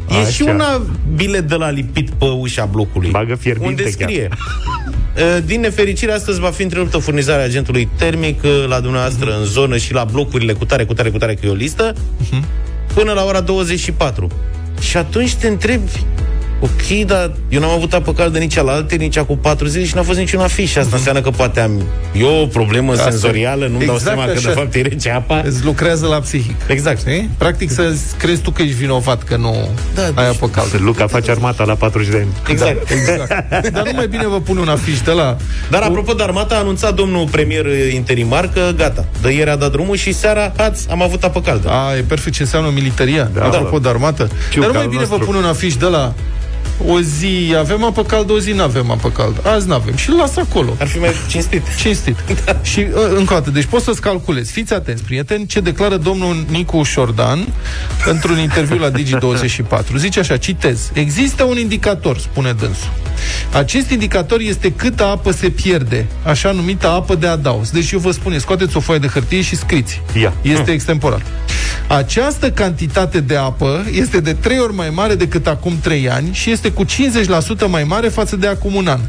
e
Așa.
și una bilet de la lipit pe ușa blocului.
Bagă fierbinte
Unde
chiar.
scrie. "Uh, Din nefericire, astăzi va fi întreruptă furnizarea agentului termic uh, la dumneavoastră în zonă și la blocurile cu tare, cu tare, cu tare, că e o listă, până la ora 24. Și atunci te întrebi, ok, dar eu n-am avut apă caldă nici la alte, nici cu patru zile și n-a fost niciun afiș. Asta înseamnă că poate am eu o problemă
Asta e.
senzorială, nu-mi dau
Exact
seama că de
așa.
fapt e rece apa.
Îți lucrează la psihic.
Exact.
Știi? Practic să crezi tu că ești vinovat că nu
Da,
ai
deci-
apă caldă.
Luca face armata la 40 de ani.
Exact.
Exact. Dar nu mai bine vă pune un afiș de la...
Dar apropo de armata, a anunțat domnul premier uh, interimar că gata, de ieri a dat drumul și seara, ați, am avut apă caldă.
A, e perfect ce înseamnă militaria,
Da,
da, apropo
da.
de armată.
Ciuc
Dar nu mai
al
bine vă
nostru.
pune un afiș de la o zi avem apă caldă, o zi nu avem apă caldă. Azi nu avem. Și îl las acolo.
Ar fi mai cinstit.
Cinstit.
Da.
Și uh, încă o dată, deci poți să-ți calculezi. Fiți atenți, prieteni, ce declară domnul Nicu Șordan într-un interviu la Digi24. Zice așa, citez. Există un indicator, spune dânsul. Acest indicator este câtă apă se pierde, așa numită apă de adaos. Deci eu vă spun, scoateți o foaie de hârtie și scriți.
Ia.
Este extemporal. Această cantitate de apă este de 3 ori mai mare decât acum 3 ani și este cu 50% mai mare față de acum un an.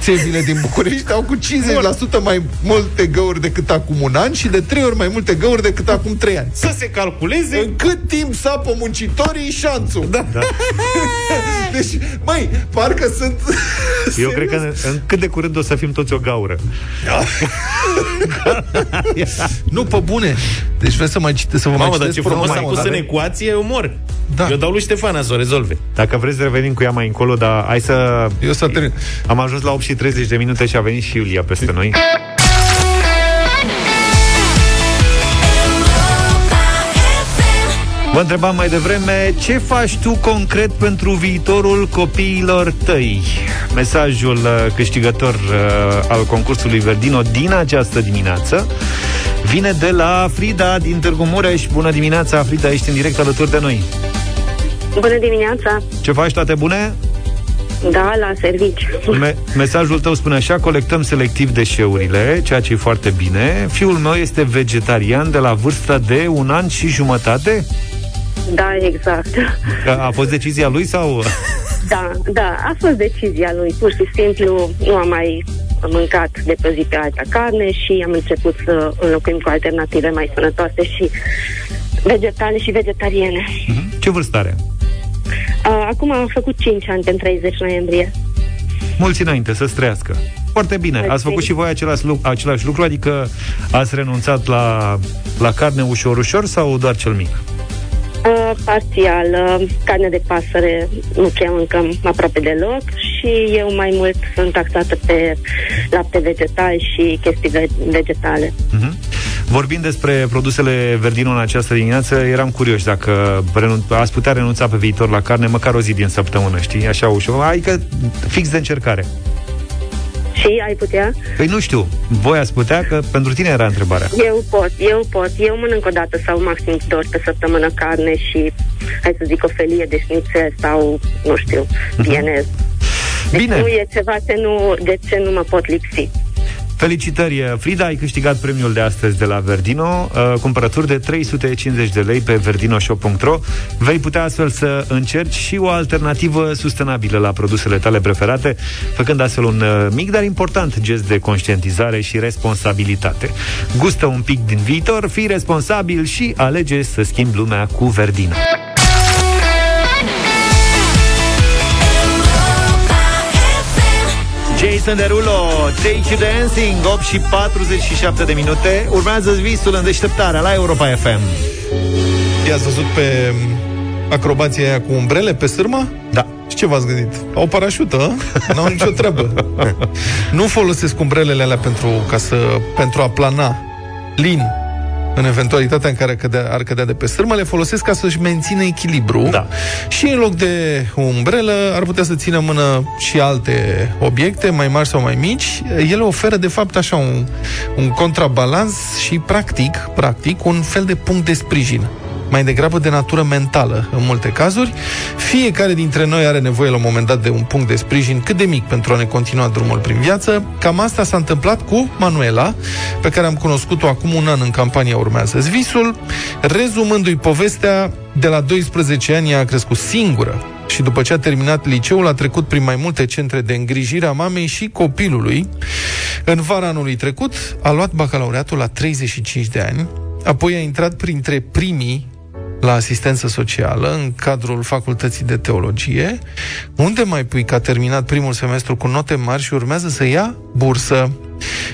Țevile din București au cu 50% mai multe găuri decât acum un an și de 3 ori mai multe găuri decât acum 3 ani.
Să se calculeze
În cât timp sapă muncitorii șanțul? Da.
Da.
Deci, măi, parcă sunt...
Eu cred că în, în cât de curând o să fim toți o gaură.
Nu, pe bune. Deci vreți să mai cite, să vă
Mamă,
mai
dar
citesc
ce frumos
problema
a pus
asta?
în ecuație, eu mor.
Da.
Eu dau lui Ștefana să o rezolve.
Dacă vreți, revenim cu ea mai încolo, dar hai să...
Eu să termin.
Am ajuns la 8 și 30 de minute și a venit și Iulia peste noi. Vă întrebam mai devreme ce faci tu concret pentru viitorul copiilor tăi. Mesajul uh, câștigător uh, al concursului Verdino din această dimineață vine de la Frida din Târgu Mureș. Bună dimineața, Frida, ești în direct alături de noi.
Bună dimineața!
Ce faci, toate bune?
Da, la servici.
Me- mesajul tău spune așa, colectăm selectiv deșeurile, ceea ce e foarte bine. Fiul meu este vegetarian de la vârsta de un an și jumătate.
Da, exact.
A fost decizia lui sau...
Da, da, a fost decizia lui. Pur și simplu nu am mai mâncat de pe zi pe alta carne și am început să înlocuim cu alternative mai sănătoase și vegetale și vegetariene.
Ce vârstă are?
Uh, Acum am făcut 5 ani pe 30 noiembrie.
Mulți înainte, să trăiască. Foarte bine. Ați
Mulțumim.
făcut și voi același, lu- același lucru? Adică ați renunțat la, la carne ușor-ușor sau doar cel mic?
Uh, parțial, uh, carne de pasăre nu prea mâncăm aproape deloc și eu mai mult sunt taxată pe lapte vegetal și chestii ve- vegetale.
Mhm. Vorbind despre produsele Verdino în această dimineață, eram curios dacă renun- ați putea renunța pe viitor la carne măcar o zi din săptămână, știi? Așa ușor. Adică fix de încercare.
Și ai putea?
Păi nu știu, voi ați putea, că pentru tine era întrebarea.
Eu pot, eu pot. Eu mănânc o dată sau maxim două ori pe săptămână carne și, hai să zic, o felie de șnițel sau, nu știu, vienez. Deci
Bine.
nu e ceva ce nu, de ce nu mă pot lipsi.
Felicitări, Frida, ai câștigat premiul de astăzi de la Verdino, uh, cumpărături de 350 de lei pe verdinoshop.ro. Vei putea astfel să încerci și o alternativă sustenabilă la produsele tale preferate, făcând astfel un uh, mic, dar important gest de conștientizare și responsabilitate. Gustă un pic din viitor, fii responsabil și alege să schimbi lumea cu Verdino. Jason Derulo, Take You Dancing 8 și 47 de minute Urmează visul în deșteptarea la Europa FM
I-ați văzut pe acrobația aia cu umbrele pe sârmă?
Da
Și ce v-ați gândit? Au parașută, ă? n-au nicio treabă. nu folosesc umbrelele alea pentru, ca să, pentru a plana lin în eventualitatea în care cădea, ar cădea de pe sârmă, le folosesc ca să-și mențină echilibru
Da.
și în loc de o umbrelă ar putea să țină în mână și alte obiecte, mai mari sau mai mici. Ele oferă, de fapt, așa un, un contrabalans și, practic, practic, un fel de punct de sprijin mai degrabă de natură mentală în multe cazuri. Fiecare dintre noi are nevoie la un moment dat de un punct de sprijin cât de mic pentru a ne continua drumul prin viață. Cam asta s-a întâmplat cu Manuela, pe care am cunoscut-o acum un an în campania Urmează Visul. Rezumându-i povestea, de la 12 ani a crescut singură și după ce a terminat liceul a trecut prin mai multe centre de îngrijire a mamei și copilului. În vara anului trecut a luat bacalaureatul la 35 de ani, apoi a intrat printre primii la asistență socială în cadrul Facultății de Teologie, unde mai pui că a terminat primul semestru cu note mari și urmează să ia bursă.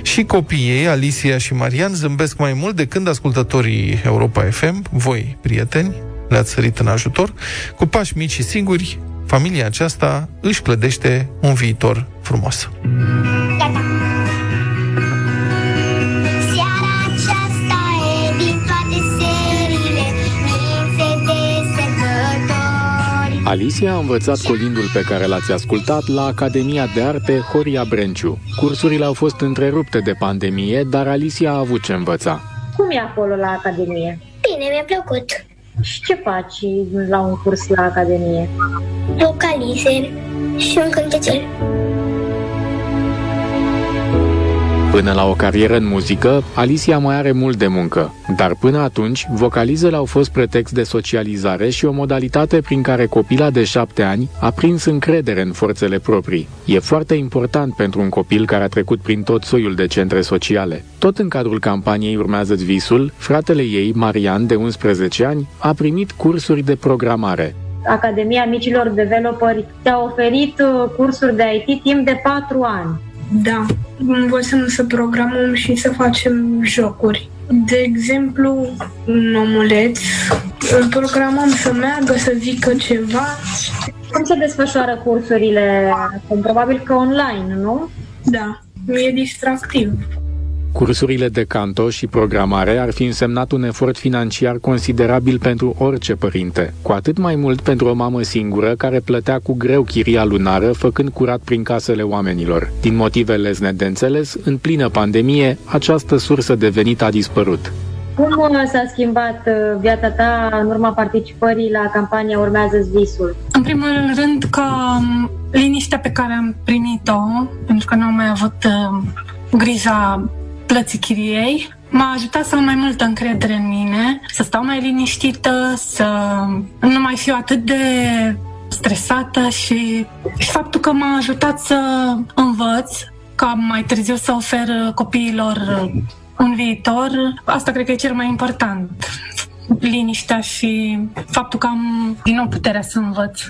Și copiii ei, Alicia și Marian, zâmbesc mai mult de când ascultătorii Europa FM, voi, prieteni, le-ați sărit în ajutor, cu pași mici și singuri, familia aceasta își clădește un viitor frumos.
Alicia a învățat colindul pe care l-ați ascultat la Academia de Arte Horia Brenciu. Cursurile au fost întrerupte de pandemie, dar Alicia a avut ce învăța.
Cum e acolo la Academie?
Bine, mi-a plăcut
Și ce faci la un curs la Academie?
Vocalizări și un cântecel
Până la o carieră în muzică, Alicia mai are mult de muncă, dar până atunci, vocalizele au fost pretext de socializare și o modalitate prin care copila de șapte ani a prins încredere în forțele proprii. E foarte important pentru un copil care a trecut prin tot soiul de centre sociale. Tot în cadrul campaniei Urmează-ți visul, fratele ei, Marian, de 11 ani, a primit cursuri de programare.
Academia Micilor Developeri te-a oferit uh, cursuri de IT timp de 4 ani.
Da, învățăm să programăm și să facem jocuri. De exemplu, un omuleț, îl programăm să meargă, să zică ceva.
Cum se desfășoară cursurile? Sunt probabil că online, nu?
Da, e distractiv.
Cursurile de canto și programare ar fi însemnat un efort financiar considerabil pentru orice părinte, cu atât mai mult pentru o mamă singură care plătea cu greu chiria lunară făcând curat prin casele oamenilor. Din motive lesne de înțeles, în plină pandemie, această sursă de venit a dispărut.
Cum uh, s-a schimbat uh, viața ta în urma participării la campania Urmează Visul?
În primul rând că um, liniștea pe care am primit-o, pentru că nu am mai avut uh, grija plății chiriei, m-a ajutat să am mai multă încredere în mine, să stau mai liniștită, să nu mai fiu atât de stresată și, și faptul că m-a ajutat să învăț ca mai târziu să ofer copiilor un viitor, asta cred că e cel mai important. Liniștea și faptul că am din nou puterea să învăț.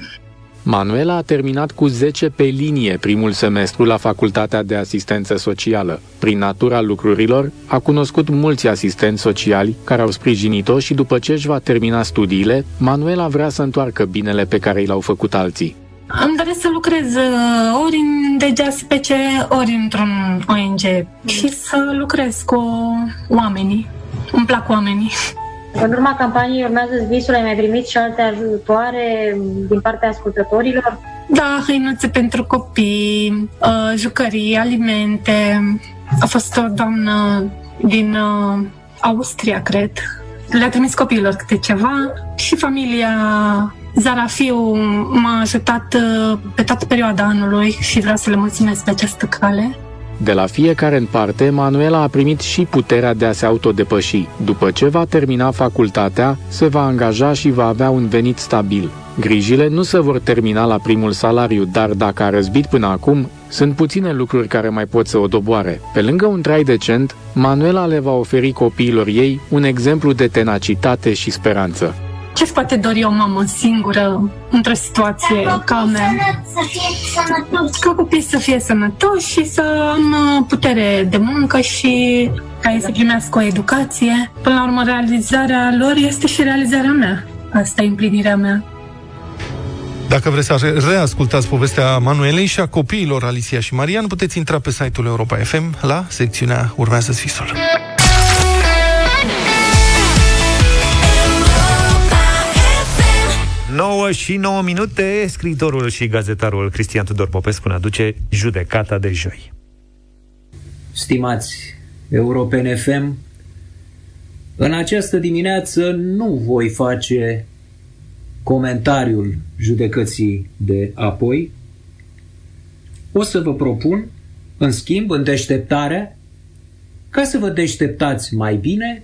Manuela a terminat cu 10 pe linie primul semestru la Facultatea de Asistență Socială. Prin natura lucrurilor, a cunoscut mulți asistenți sociali care au sprijinit-o și după ce își va termina studiile, Manuela vrea să întoarcă binele pe care i l-au făcut alții.
Îmi doresc să lucrez uh, ori în DGSPC, ori într-un ONG și să lucrez cu oamenii. Îmi plac oamenii.
În urma campaniei Urmează Visul ai mai primit și alte ajutoare din partea ascultătorilor?
Da, hăinuțe pentru copii, uh, jucării, alimente. A fost o doamnă din uh, Austria, cred. Le-a trimis copiilor câte ceva și familia Zarafiu m-a ajutat uh, pe toată perioada anului și vreau să le mulțumesc pe această cale.
De la fiecare în parte, Manuela a primit și puterea de a se autodepăși. După ce va termina facultatea, se va angaja și va avea un venit stabil. Grijile nu se vor termina la primul salariu, dar dacă a răzbit până acum, sunt puține lucruri care mai pot să o doboare. Pe lângă un trai decent, Manuela le va oferi copiilor ei un exemplu de tenacitate și speranță.
Ce-ți poate dori o mamă singură într-o situație ca a mea?
Să fie sănătos
Ca copii să fie sănătoși și să am uh, putere de muncă și ca ei să primească o educație. Până la urmă, realizarea lor este și realizarea mea. Asta e împlinirea mea.
Dacă vreți să re- reascultați povestea Manuelei și a copiilor Alicia și Marian, puteți intra pe site-ul Europa FM la secțiunea Urmează Visul.
9 și 9 minute, scriitorul și gazetarul Cristian Tudor Popescu ne aduce judecata de joi.
Stimați Europen FM, În această dimineață nu voi face comentariul judecății de apoi. O să vă propun, în schimb, în deșteptarea, ca să vă deșteptați mai bine,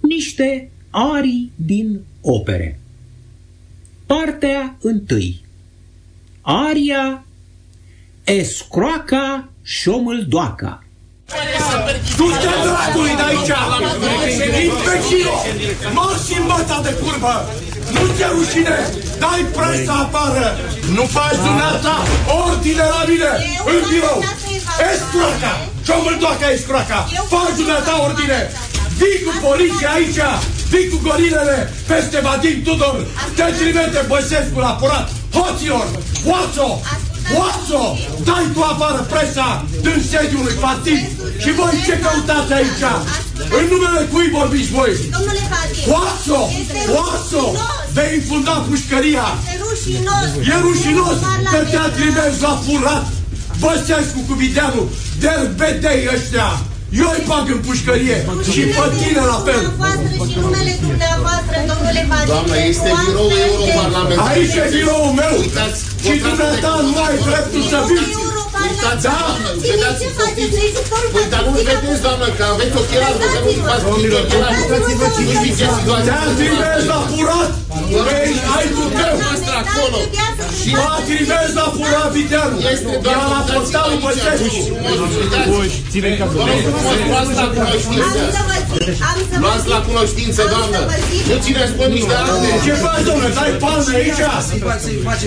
niște arii din opere. Partea întâi. Aria Escroaca Șomâldoaca.
Du-te dracului de aici! Imbecilo! Marși în băta de curbă! Nu ți rușine! Dai presa afară! Nu faci dumneata ordine la mine în birou! Escroaca! Șomâldoaca escroaca! Faci dumneata ordine! Vii cu poliția aici! Vii cu gorilele peste Vadim Tudor! Te trimite Băsescu la furat! Hoților! Oațo! Oațo! Dai tu afară presa din sediul lui partid și voi ce căutați aici? În numele cui vorbiți voi?
Domnule Vadim,
Oațo! Oațo! Vei infunda pușcăria!
este rușinos.
E rușinos că te-a trimis la furat Băsescu cu Videanu, derbedei ăștia! Eu îi bag în pușcărie și pe tine la fel!
Dumneavoastră și numele dumneavoastră, domnule Vadim.
Doamna, este
pentru
biroul
astfel de-
europarlamentar.
Aici e biroul meu
Uitați,
și
votați
dumneata
de-
nu ai dreptul să vii!
Uitați,
Da?
doamnă,
Ține,
vedeți
ce faceți? Rezitorul
Păi, dar nu
Vadim,
vedeți, doamnă, că aveți ochelari, vă dăm faci niște ochelari. Nu știți ce situație.
Te-a trimis la furat! Vei, ai tu tău!
Noastră acolo.
Și m-a trimis la furat Videanu!
Este doar
Ia la portalul Băsescu!
Luați la cunoștință.
Am să vă zic, am să vă
Luați la
zic.
cunoștință,
Am să
doamnă.
vă zic.
Nu țineți pe niște acte.
Ce faci, domnule? Dai palme aici?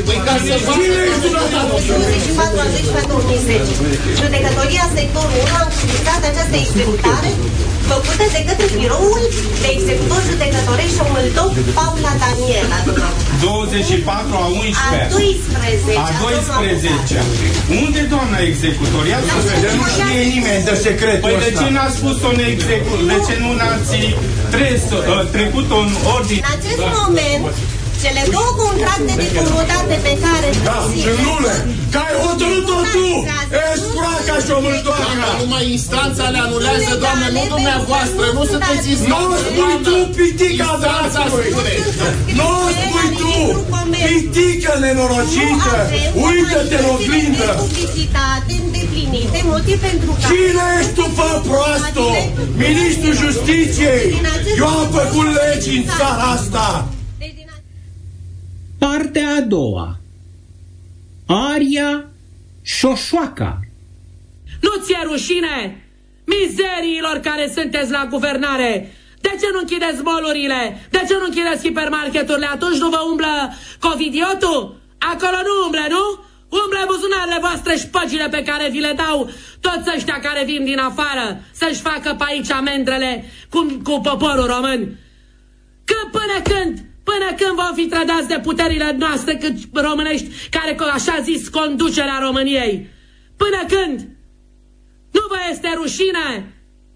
Păi ca să
Cine ești dumneata?
24 al 12 2010. Judecătoria sectorul 1 a înființat această executare făcută de către biroul de executor judecătorești Șomâldov Paula Daniela.
24 a 11
A 12
a 12 Unde doamna executoria? Să vedem,
Nu știe nimeni de secretul
Păi de
ăsta.
ce n-a spus-o în execut? De ce nu n-ați tres, uh, trecut-o în ordine?
În acest moment, cele două contracte de comodate pe care
Da, în nume! Că ai hotărât-o tu! Escuraca și o
Doamna, numai instanța le anulează, doamne, nu dumneavoastră, nu sunteți
Nu
instanță,
spui tu, pitica
Instanța
dracului!
spune.
Nu spui tu, pitică nenorocită! Uită-te în oglindă!
publicitate îndeplinite, motiv pentru care...
Cine ești tu, fă proastul? Ministrul Justiției! Eu am făcut legi în țara asta!
Partea a doua. Aria Șoșoaca.
Nu ți-e rușine? Mizeriilor care sunteți la guvernare! De ce nu închideți molurile? De ce nu închideți hipermarketurile? Atunci nu vă umblă covidiotul? Acolo nu umblă, nu? Umblă buzunarele voastre și păgile pe care vi le dau toți ăștia care vin din afară să-și facă pe aici amendrele cu, cu poporul român. Că până când, până când vom fi trădați de puterile noastre cât românești, care cu așa zis conducerea României? Până când? Nu vă este rușine?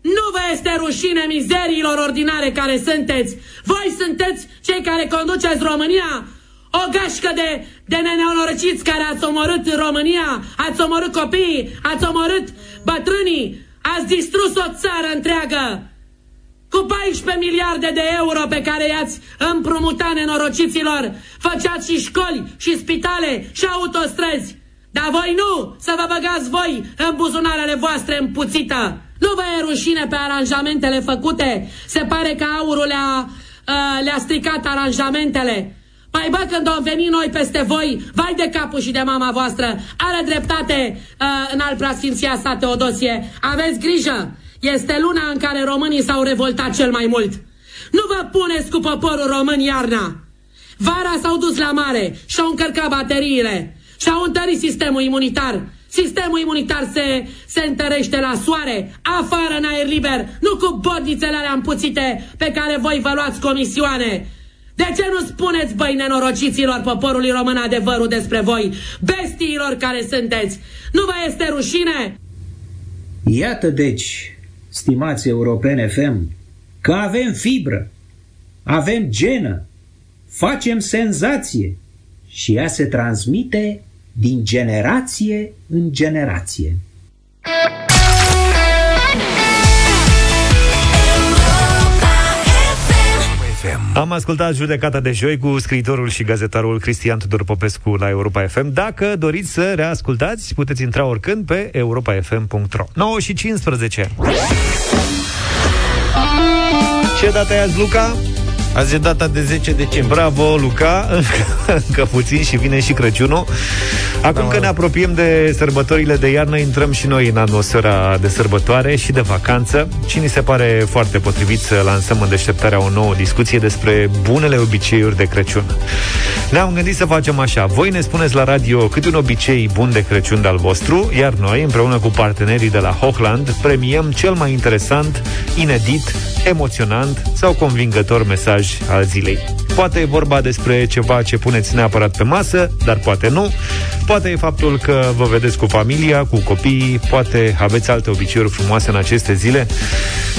Nu vă este rușine mizeriilor ordinare care sunteți? Voi sunteți cei care conduceți România? O gașcă de, de nenorociți care ați omorât România, ați omorât copiii, ați omorât bătrânii, ați distrus o țară întreagă cu 14 miliarde de euro pe care i-ați împrumutat nenorociților, făceați și școli, și spitale, și autostrăzi. Dar voi nu, să vă băgați voi în buzunarele voastre împuțită. Nu vă e rușine pe aranjamentele făcute? Se pare că aurul le-a, uh, le-a stricat aranjamentele. Păi bă, când am venit noi peste voi, vai de capul și de mama voastră, are dreptate uh, în al preasfinția sa Teodosie. Aveți grijă, este luna în care românii s-au revoltat cel mai mult. Nu vă puneți cu poporul român iarna. Vara s-au dus la mare și-au încărcat bateriile și-au întărit sistemul imunitar. Sistemul imunitar se, se întărește la soare, afară în aer liber, nu cu bodnițele alea împuțite pe care voi vă luați comisioane. De ce nu spuneți, băi, nenorociților poporului român adevărul despre voi, bestiilor care sunteți? Nu vă este rușine?
Iată deci, stimați europene FM, că avem fibră, avem genă, facem senzație și ea se transmite din generație în generație.
FM.
Am ascultat judecata de joi cu scriitorul și gazetarul Cristian Tudor Popescu la Europa FM. Dacă doriți să reascultați, puteți intra oricând pe europafm.ro 9 și 15. Ce dată e azi, Luca?
Azi e data de 10 decembrie.
Bravo, Luca! Încă, încă puțin și vine și Crăciunul. Acum
Da,
că ne apropiem de sărbătorile de iarnă, intrăm și noi în atmosfera de sărbătoare și de vacanță. Și ni se pare foarte potrivit să lansăm în deșteptarea o nouă discuție despre bunele obiceiuri de Crăciun. Ne-am gândit să facem așa. Voi ne spuneți la radio cât un obicei bun de Crăciun de-al vostru, iar noi, împreună cu partenerii de la Hochland, premiăm cel mai interesant, inedit, emoționant sau convingător mesaj al zilei. Poate e vorba despre ceva ce puneți neapărat pe masă, dar poate nu. Poate e faptul că vă vedeți cu familia, cu copiii, poate aveți alte obiceiuri frumoase în aceste zile.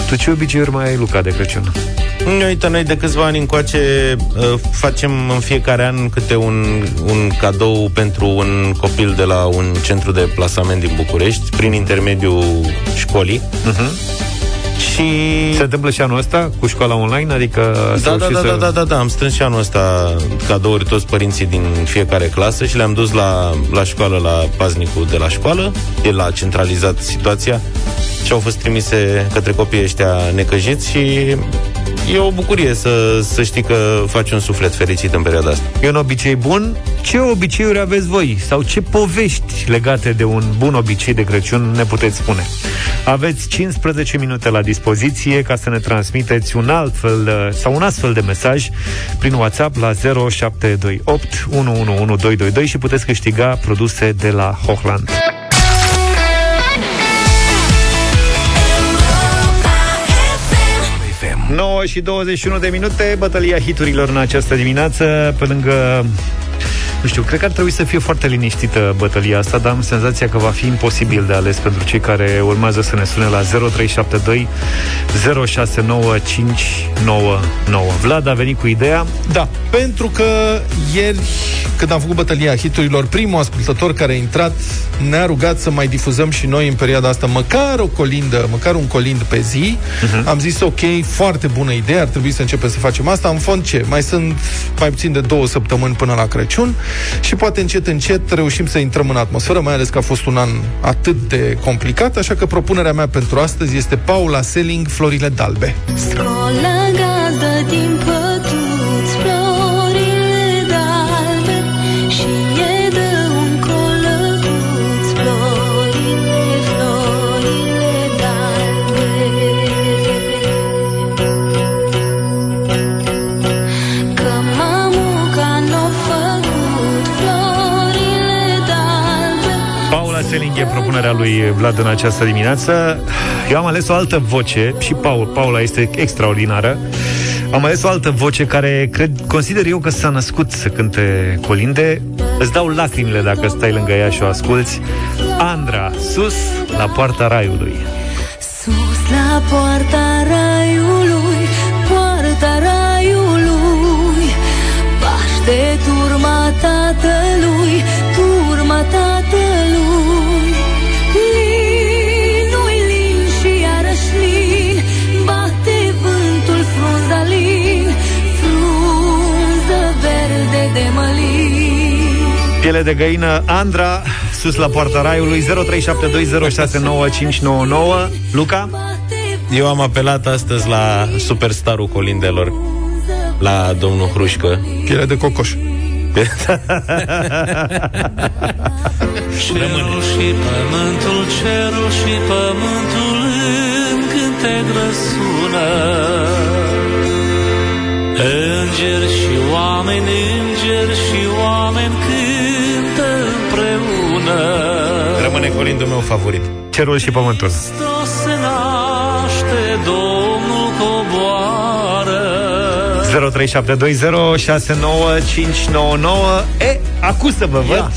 Tu ce obiceiuri mai ai, Luca, de Crăciun?
Uite, noi de câțiva ani încoace uh, facem în fiecare an câte un, un cadou pentru un copil de la un centru de plasament din București, prin intermediul școlii.
Uh-huh.
Și...
Se întâmplă și anul ăsta cu școala online? Adică
Da,
s-au
da,
și
da,
să...
da, da, da, da, am strâns și anul ăsta cadouri toți părinții din fiecare clasă și le-am dus la, la școală, la paznicul de la școală. El a centralizat situația și au fost trimise către copiii ăștia necăjiți și e o bucurie să, să știi că faci un suflet fericit în perioada asta.
E un obicei bun. Ce obiceiuri aveți voi? Sau ce povești legate de un bun obicei de Crăciun ne puteți spune? Aveți 15 minute la dispoziție ca să ne transmiteți un alt fel de- sau un astfel de mesaj prin WhatsApp la 0728 111222 și puteți câștiga produse de la Hochland. 9 și 21 de minute, bătălia hiturilor în această dimineață, pe lângă nu știu, cred că ar trebui să fie foarte liniștită bătălia asta, dar am senzația că va fi imposibil de ales pentru cei care urmează să ne sune la 0372 069599. Vlad a venit cu ideea.
Da, pentru că ieri, când am făcut bătălia hiturilor, primul ascultător care a intrat ne-a rugat să mai difuzăm și noi în perioada asta măcar o colindă, măcar un colind pe zi. Uh-huh. Am zis, ok, foarte bună idee, ar trebui să începem să facem asta. În fond, ce? Mai sunt mai puțin de două săptămâni până la Crăciun și poate încet, încet reușim să intrăm în atmosferă, mai ales că a fost un an atât de complicat, așa că propunerea mea pentru astăzi este Paula Selling, Florile Dalbe.
Scoală gazdă din
propunerea lui Vlad în această dimineață. Eu am ales o altă voce și Paul, Paula este extraordinară. Am ales o altă voce care cred, consider eu că s-a născut să cânte colinde. Îți dau lacrimile dacă stai lângă ea și o asculți. Andra, sus la poarta raiului.
Sus la poarta raiului, poarta raiului Paște turma tatălui, turma tatălui
Piele de găină, Andra, sus la poarta raiului, 0372069599. Luca?
Eu am apelat astăzi la superstarul colindelor, la domnul Hrușcă.
Piele de cocoș.
Cerul și pământul, cerul și pământul în cântec răsună. Îngeri și oameni, îngeri și oameni cântă împreună.
Rămâne colindul meu favorit.
Cerul și pământul.
Hristos se naște, Domnul coboară.
0372069599. E, acum să vă văd Ia.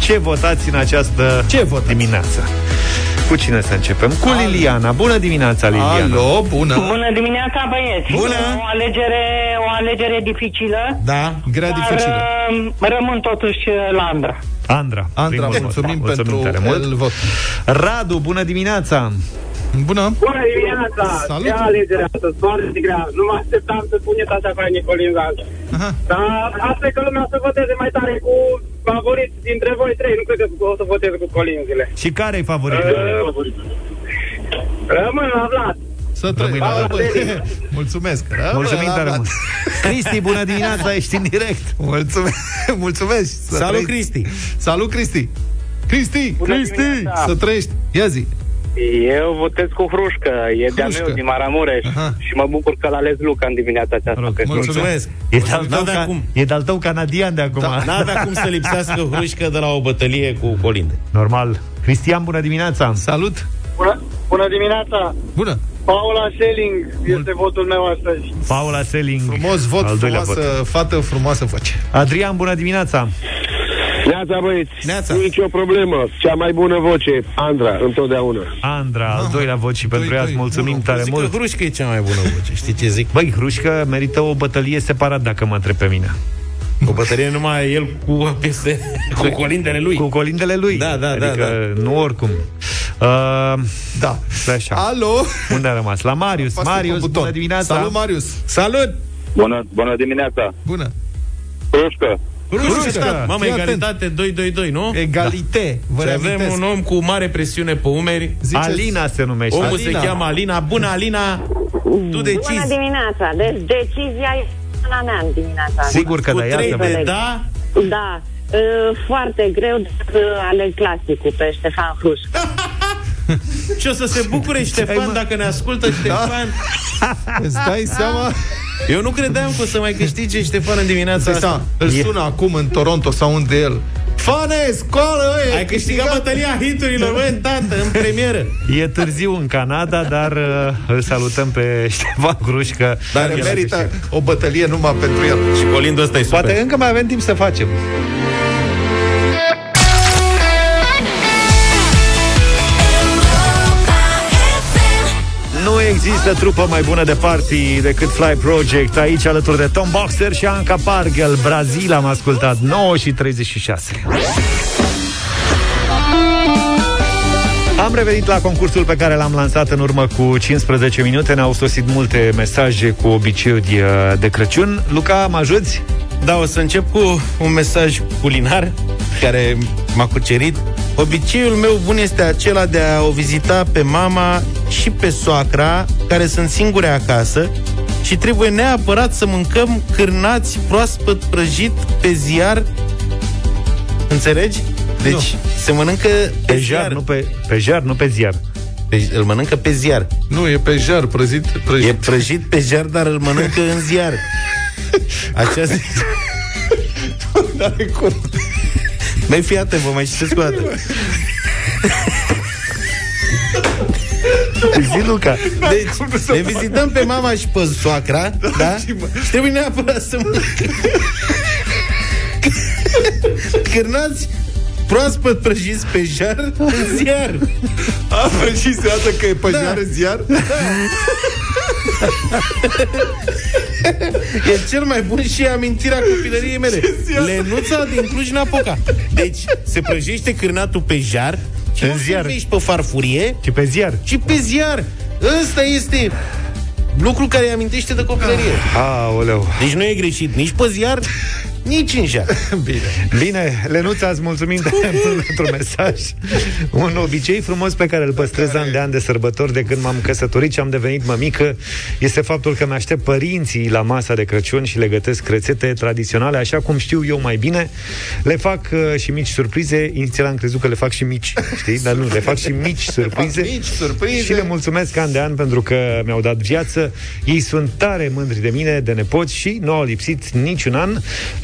ce votați în această ce dimineață. Cu cine să începem? Cu Liliana. Bună dimineața, Liliana.
Alo, bună.
Bună dimineața, băieți!
Bună.
O alegere, o alegere dificilă.
Da, grea
dar,
dificilă.
uh, Rămân totuși uh, la Andra.
Andra.
Andra,
primul vot.
mulțumim
Mulțumim
pentru
tare mult.
el vot.
Radu, bună dimineața.
Bună!
Bună dimineața!
Salut!
Ce alegere astăzi, foarte grea. Nu mă așteptam să spuneți așa ca Nicolin Gal. Dar asta e că lumea o să voteze mai tare cu favoriți dintre voi trei. Nu cred că o să voteze cu colinzile.
Și care e favoritul?
Rămân la Vlad.
Să trăi.
Rămâi la
Bă, Mulțumesc. Rămâne
Mulțumim
la
tare
Vlad.
mult. Cristi, bună dimineața, ești în direct.
Mulțumesc. Mulțumesc. Să
Salut,
trăiți.
Cristi!
Salut, Cristi. Cristi,
Bună
Cristi,
dimineața.
să trăiești. Ia zi.
Eu votez cu Hrușcă, e de-a
Hrușcă.
meu din Maramureș
Aha.
și mă bucur că l-a ales Luca în dimineața aceasta. pe
Mulțumesc!
E de-al tău,
N-avea
ca,
cum.
e de-al tău canadian de acum.
Da, n-avea cum să lipsească hrușcă de la o bătălie cu colinde.
Normal. Cristian, bună dimineața.
Salut.
Bună, bună dimineața!
Bună.
Paula Selling este votul meu astăzi.
Paula Selling.
Frumos vot,
al doilea
frumoasă
vot.
fată, frumoasă voce.
Adrian, bună dimineața.
Neața, băieți.
Neața.
Nici o problemă. Cea mai bună voce, Andra, întotdeauna.
Andra, al doilea vot și pentru ea îți mulțumim tare
Zic că
mult.
hrușcă e cea mai bună voce, știi ce zic?
Băi, Hrușcă merită o bătălie separat dacă mă întreb pe mine.
O bătălie numai el cu peste, cu colindele lui.
Cu colindele lui.
Da, da, da,
adică nu oricum. Uh,
Da.
așa.
Alo?
Unde a rămas? La Marius.
Apasă pe
Marius,
buton.
bună dimineața.
Salut, Marius.
Salut!
Bună, bună dimineața.
Bună.
Hrușcă.
Hrușcă! Mamă,
Fii atent.
egalitate 2-2-2, nu?
Egalite. Vă
Și avem
reamintesc.
un om cu mare presiune pe umeri.
Ziceți-
Alina se numește.
Omul
Alina.
se cheamă Alina. Bună, Alina! Tu
Bună
decizi.
dimineața! Deci decizia e la mea în dimineața. asta.
Sigur că
Cu
da, ia
trei
să
de
vedem.
da,
Da. Uh, Foarte greu să aleg clasicul pe Ștefan Hruș.
ce o să se bucure Ștefan dacă ne ascultă Ștefan?
Îți dai seama?
Eu nu credeam că o să mai câștige Ștefan în dimineața
Îți dai
asta.
seama? Îl sună acum în Toronto sau unde el. Fane, scoală, ăi,
Ai câștigat bătălia hiturilor, băi, tată, în premieră.
E târziu în Canada, dar uh, îl salutăm pe Ștefan Hrușcă.
Dar
El a
merită
câștigat.
o bătălie numai pentru el.
Și colindul ăsta e super.
Poate încă mai avem timp să facem. Există trupă mai bună de party decât Fly Project Aici alături de Tom Boxer și Anca Pargel Brazil am ascultat 9 și 36 Am revenit la concursul pe care l-am lansat în urmă cu 15 minute Ne-au sosit multe mesaje cu obiceiuri uh, de Crăciun Luca, mă ajuți?
Da, o să încep cu un mesaj culinar care m-a cucerit. Obiceiul meu bun este acela de a o vizita pe mama și pe soacra, care sunt singure acasă, și trebuie neapărat să mâncăm cârnați proaspăt prăjit pe ziar. Înțelegi? Deci
Nu.
se mănâncă pe,
Pe jar, nu pe, pe jar, nu pe ziar
Pe, îl mănâncă pe ziar.
Nu, e pe jar, prăjit, prăjit.
E prăjit pe jar, dar îl mănâncă în ziar. Așa zic.
N-are cum.
Băi, fii atent, vă mai citesc o dată.
Zi, Luca
Deci, ne vizităm pe mama și pe soacra, da? Și trebuie neapărat să mâncăm cârnați proaspăt prăjiți pe jar în ziar.
A, prăjit se dată că e pe jar în ziar?
E cel mai bun și amintirea copilăriei mele. Lenuța din Cluj-Napoca. Deci, se prăjește cârnatul pe jar și
În
nu
ziar.
se pe farfurie,
Și pe ziar
ci pe ziar. Ăsta este lucru care îi amintește de copilărie.
Aoleu
Deci nu e greșit nici pe ziar, nici în jar.
Bine.
Bine, Lenuța, îți mulțumim tare mult pentru mesaj. Un obicei frumos pe care îl păstrez an de an de sărbători de când m-am căsătorit și am devenit mămică este faptul că mi-aștept părinții la masa de Crăciun și le gătesc rețete tradiționale, așa cum știu eu mai bine. Le fac uh, și mici surprize. Inițial am crezut că le fac și mici, știi? Dar nu, le fac și mici surprize.
mici surprize.
Și le mulțumesc an de an pentru că mi-au dat viață. Ei sunt tare mândri de mine, de nepoți și nu au lipsit niciun an.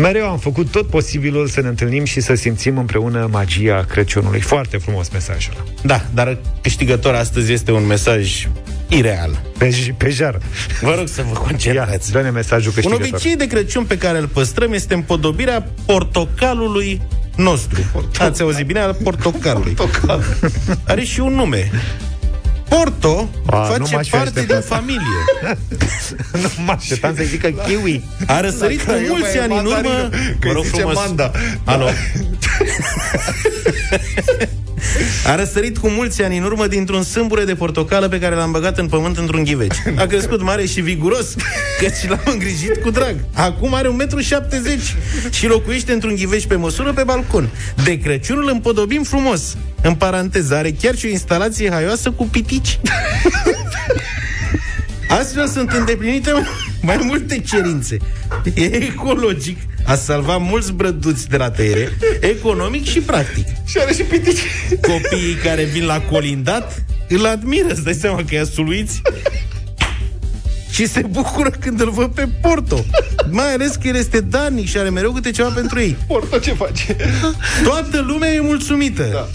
Mereu am făcut tot posibilul să ne întâlnim și să simțim împreună magia Crăciunului. Foarte frumos mesajul ăla.
Da, dar câștigător astăzi este un mesaj ireal.
Pe, pe jar.
Vă rog să vă concentrați.
Dă-ne mesajul
Un
câștigător.
obicei de Crăciun pe care îl păstrăm este împodobirea portocalului nostru. Ați auzit bine al portocalului.
Portocal.
Are și un nume. Porto
A, nu
face
m-aș fi
parte din
așteptat.
familie.
nu mă așteptam să zică kiwi.
A răsărit cu
Dacă eu
mulți
mai
ani în
mandarină,
urmă.
că
Vă rog
îi zice
frumos.
manda.
Alo. A răsărit cu mulți ani în urmă dintr-un sâmbure de portocală pe care l-am băgat în pământ într-un ghiveci. A crescut mare și viguros, căci l-am îngrijit cu drag. Acum are 1,70 m și locuiește într-un ghiveci pe măsură pe balcon. De Crăciun îl împodobim frumos. În paranteză, are chiar și o instalație haioasă cu pitici. Astfel sunt îndeplinite mai multe cerințe. E ecologic, a salvat mulți brăduți de la tăiere, economic și practic.
Și are și pitici.
Copiii care vin la colindat îl admiră, îți dai seama că e suluiți și se bucură când îl văd pe Porto. Mai ales că el este darnic și are mereu câte ceva pentru ei.
Porto ce face?
Toată lumea e mulțumită. Da.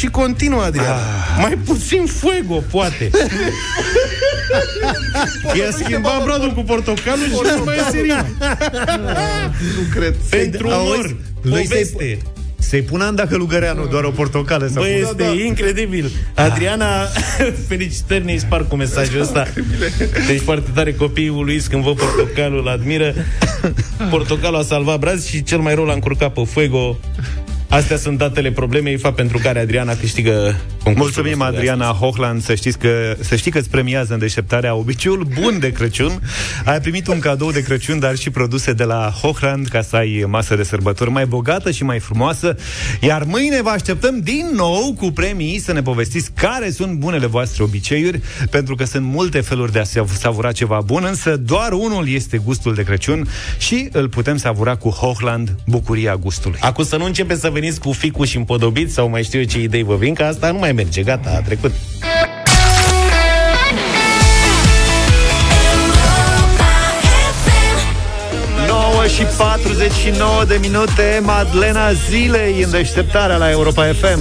Și continuă, Adrian. Ah. Mai puțin fuego, poate. I-a schimbat bradul cu portocalul și nu mai e seria.
Nu cred.
Pentru umor, poveste.
Să-i pun Anda Călugăreanu doar o portocală sau
Bă, este da, da. incredibil. Adriana, felicitări, ne spar cu mesajul ăsta. Deci foarte tare copiii lui când văd portocalul, îl admiră. Portocalul a salvat braz și cel mai rău l-a încurcat pe Fuego. Astea sunt datele problemei, fapt pentru care Adriana câștigă concursul.
Mulțumim, Adriana Hochland, să, știți că, să știi că îți premiază în deșteptarea obiciul bun de Crăciun. Ai primit un cadou de Crăciun, dar și produse de la Hochland ca să ai masă de sărbători mai bogată și mai frumoasă. Iar mâine vă așteptăm din nou cu premii să ne povestiți care sunt bunele voastre obiceiuri, pentru că sunt multe feluri de a savura ceva bun, însă doar unul este gustul de Crăciun și îl putem savura cu Hochland, bucuria gustului.
Acum să nu începe să veniți cu ficul și împodobit sau mai știu eu ce idei vă vin, că asta nu mai merge, gata, a trecut.
și 49 de minute Madlena Zilei în deșteptarea la Europa FM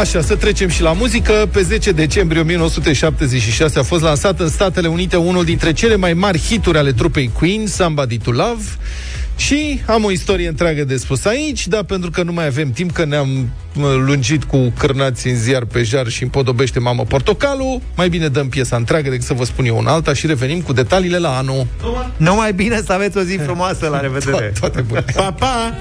Așa, să trecem și la muzică. Pe 10 decembrie 1976 a fost lansat în Statele Unite unul dintre cele mai mari hituri ale trupei Queen, Somebody to Love. Și am o istorie întreagă de spus aici, dar pentru că nu mai avem timp, că ne-am lungit cu cârnați în ziar pe jar și împodobește mamă portocalul, mai bine dăm piesa întreagă decât să vă spun eu în alta și revenim cu detaliile la anul.
Nu mai bine să aveți o zi frumoasă, la revedere!
To- toate bune!
Pa, pa!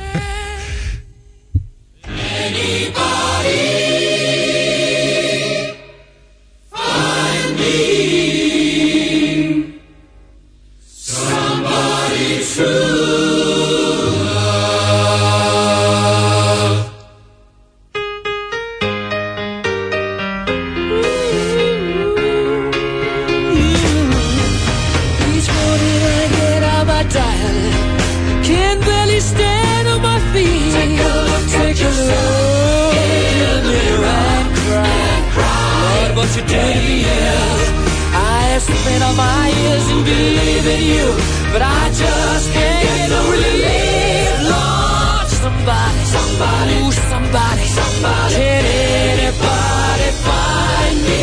My years in you, but I just can't get no relief. Lord, somebody, somebody, ooh, somebody, somebody, can anybody find me?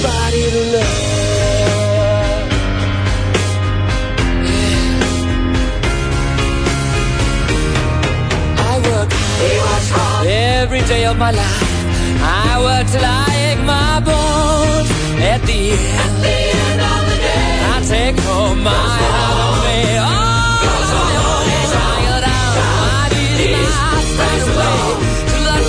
Somebody to love. I work hard every day of my life. I work till I ache my bones. At the end, of the day, I take home my heart away. Oh, my heart away. Till I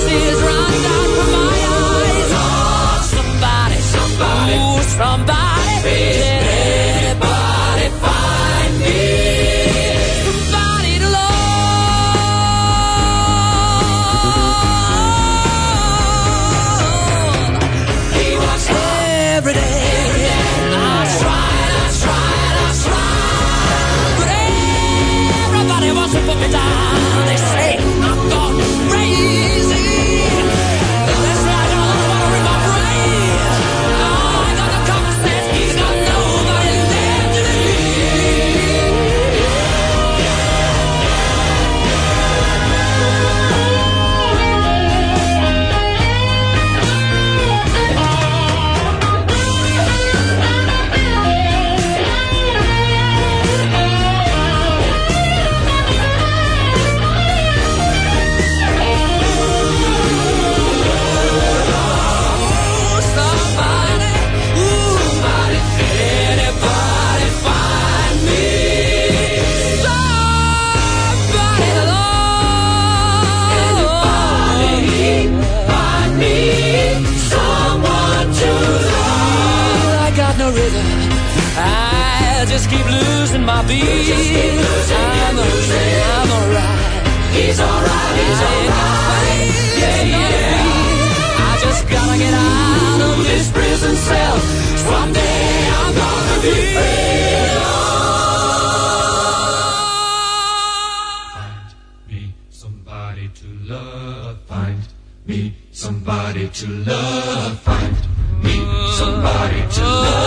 just keep losing my beat. I'm alright. I'm alright. He's alright. He's alright. Yeah, yeah. I just gotta get out of this prison cell. Someday I'm gonna be free.
Somebody to love, find me somebody to love, find me somebody to oh. love,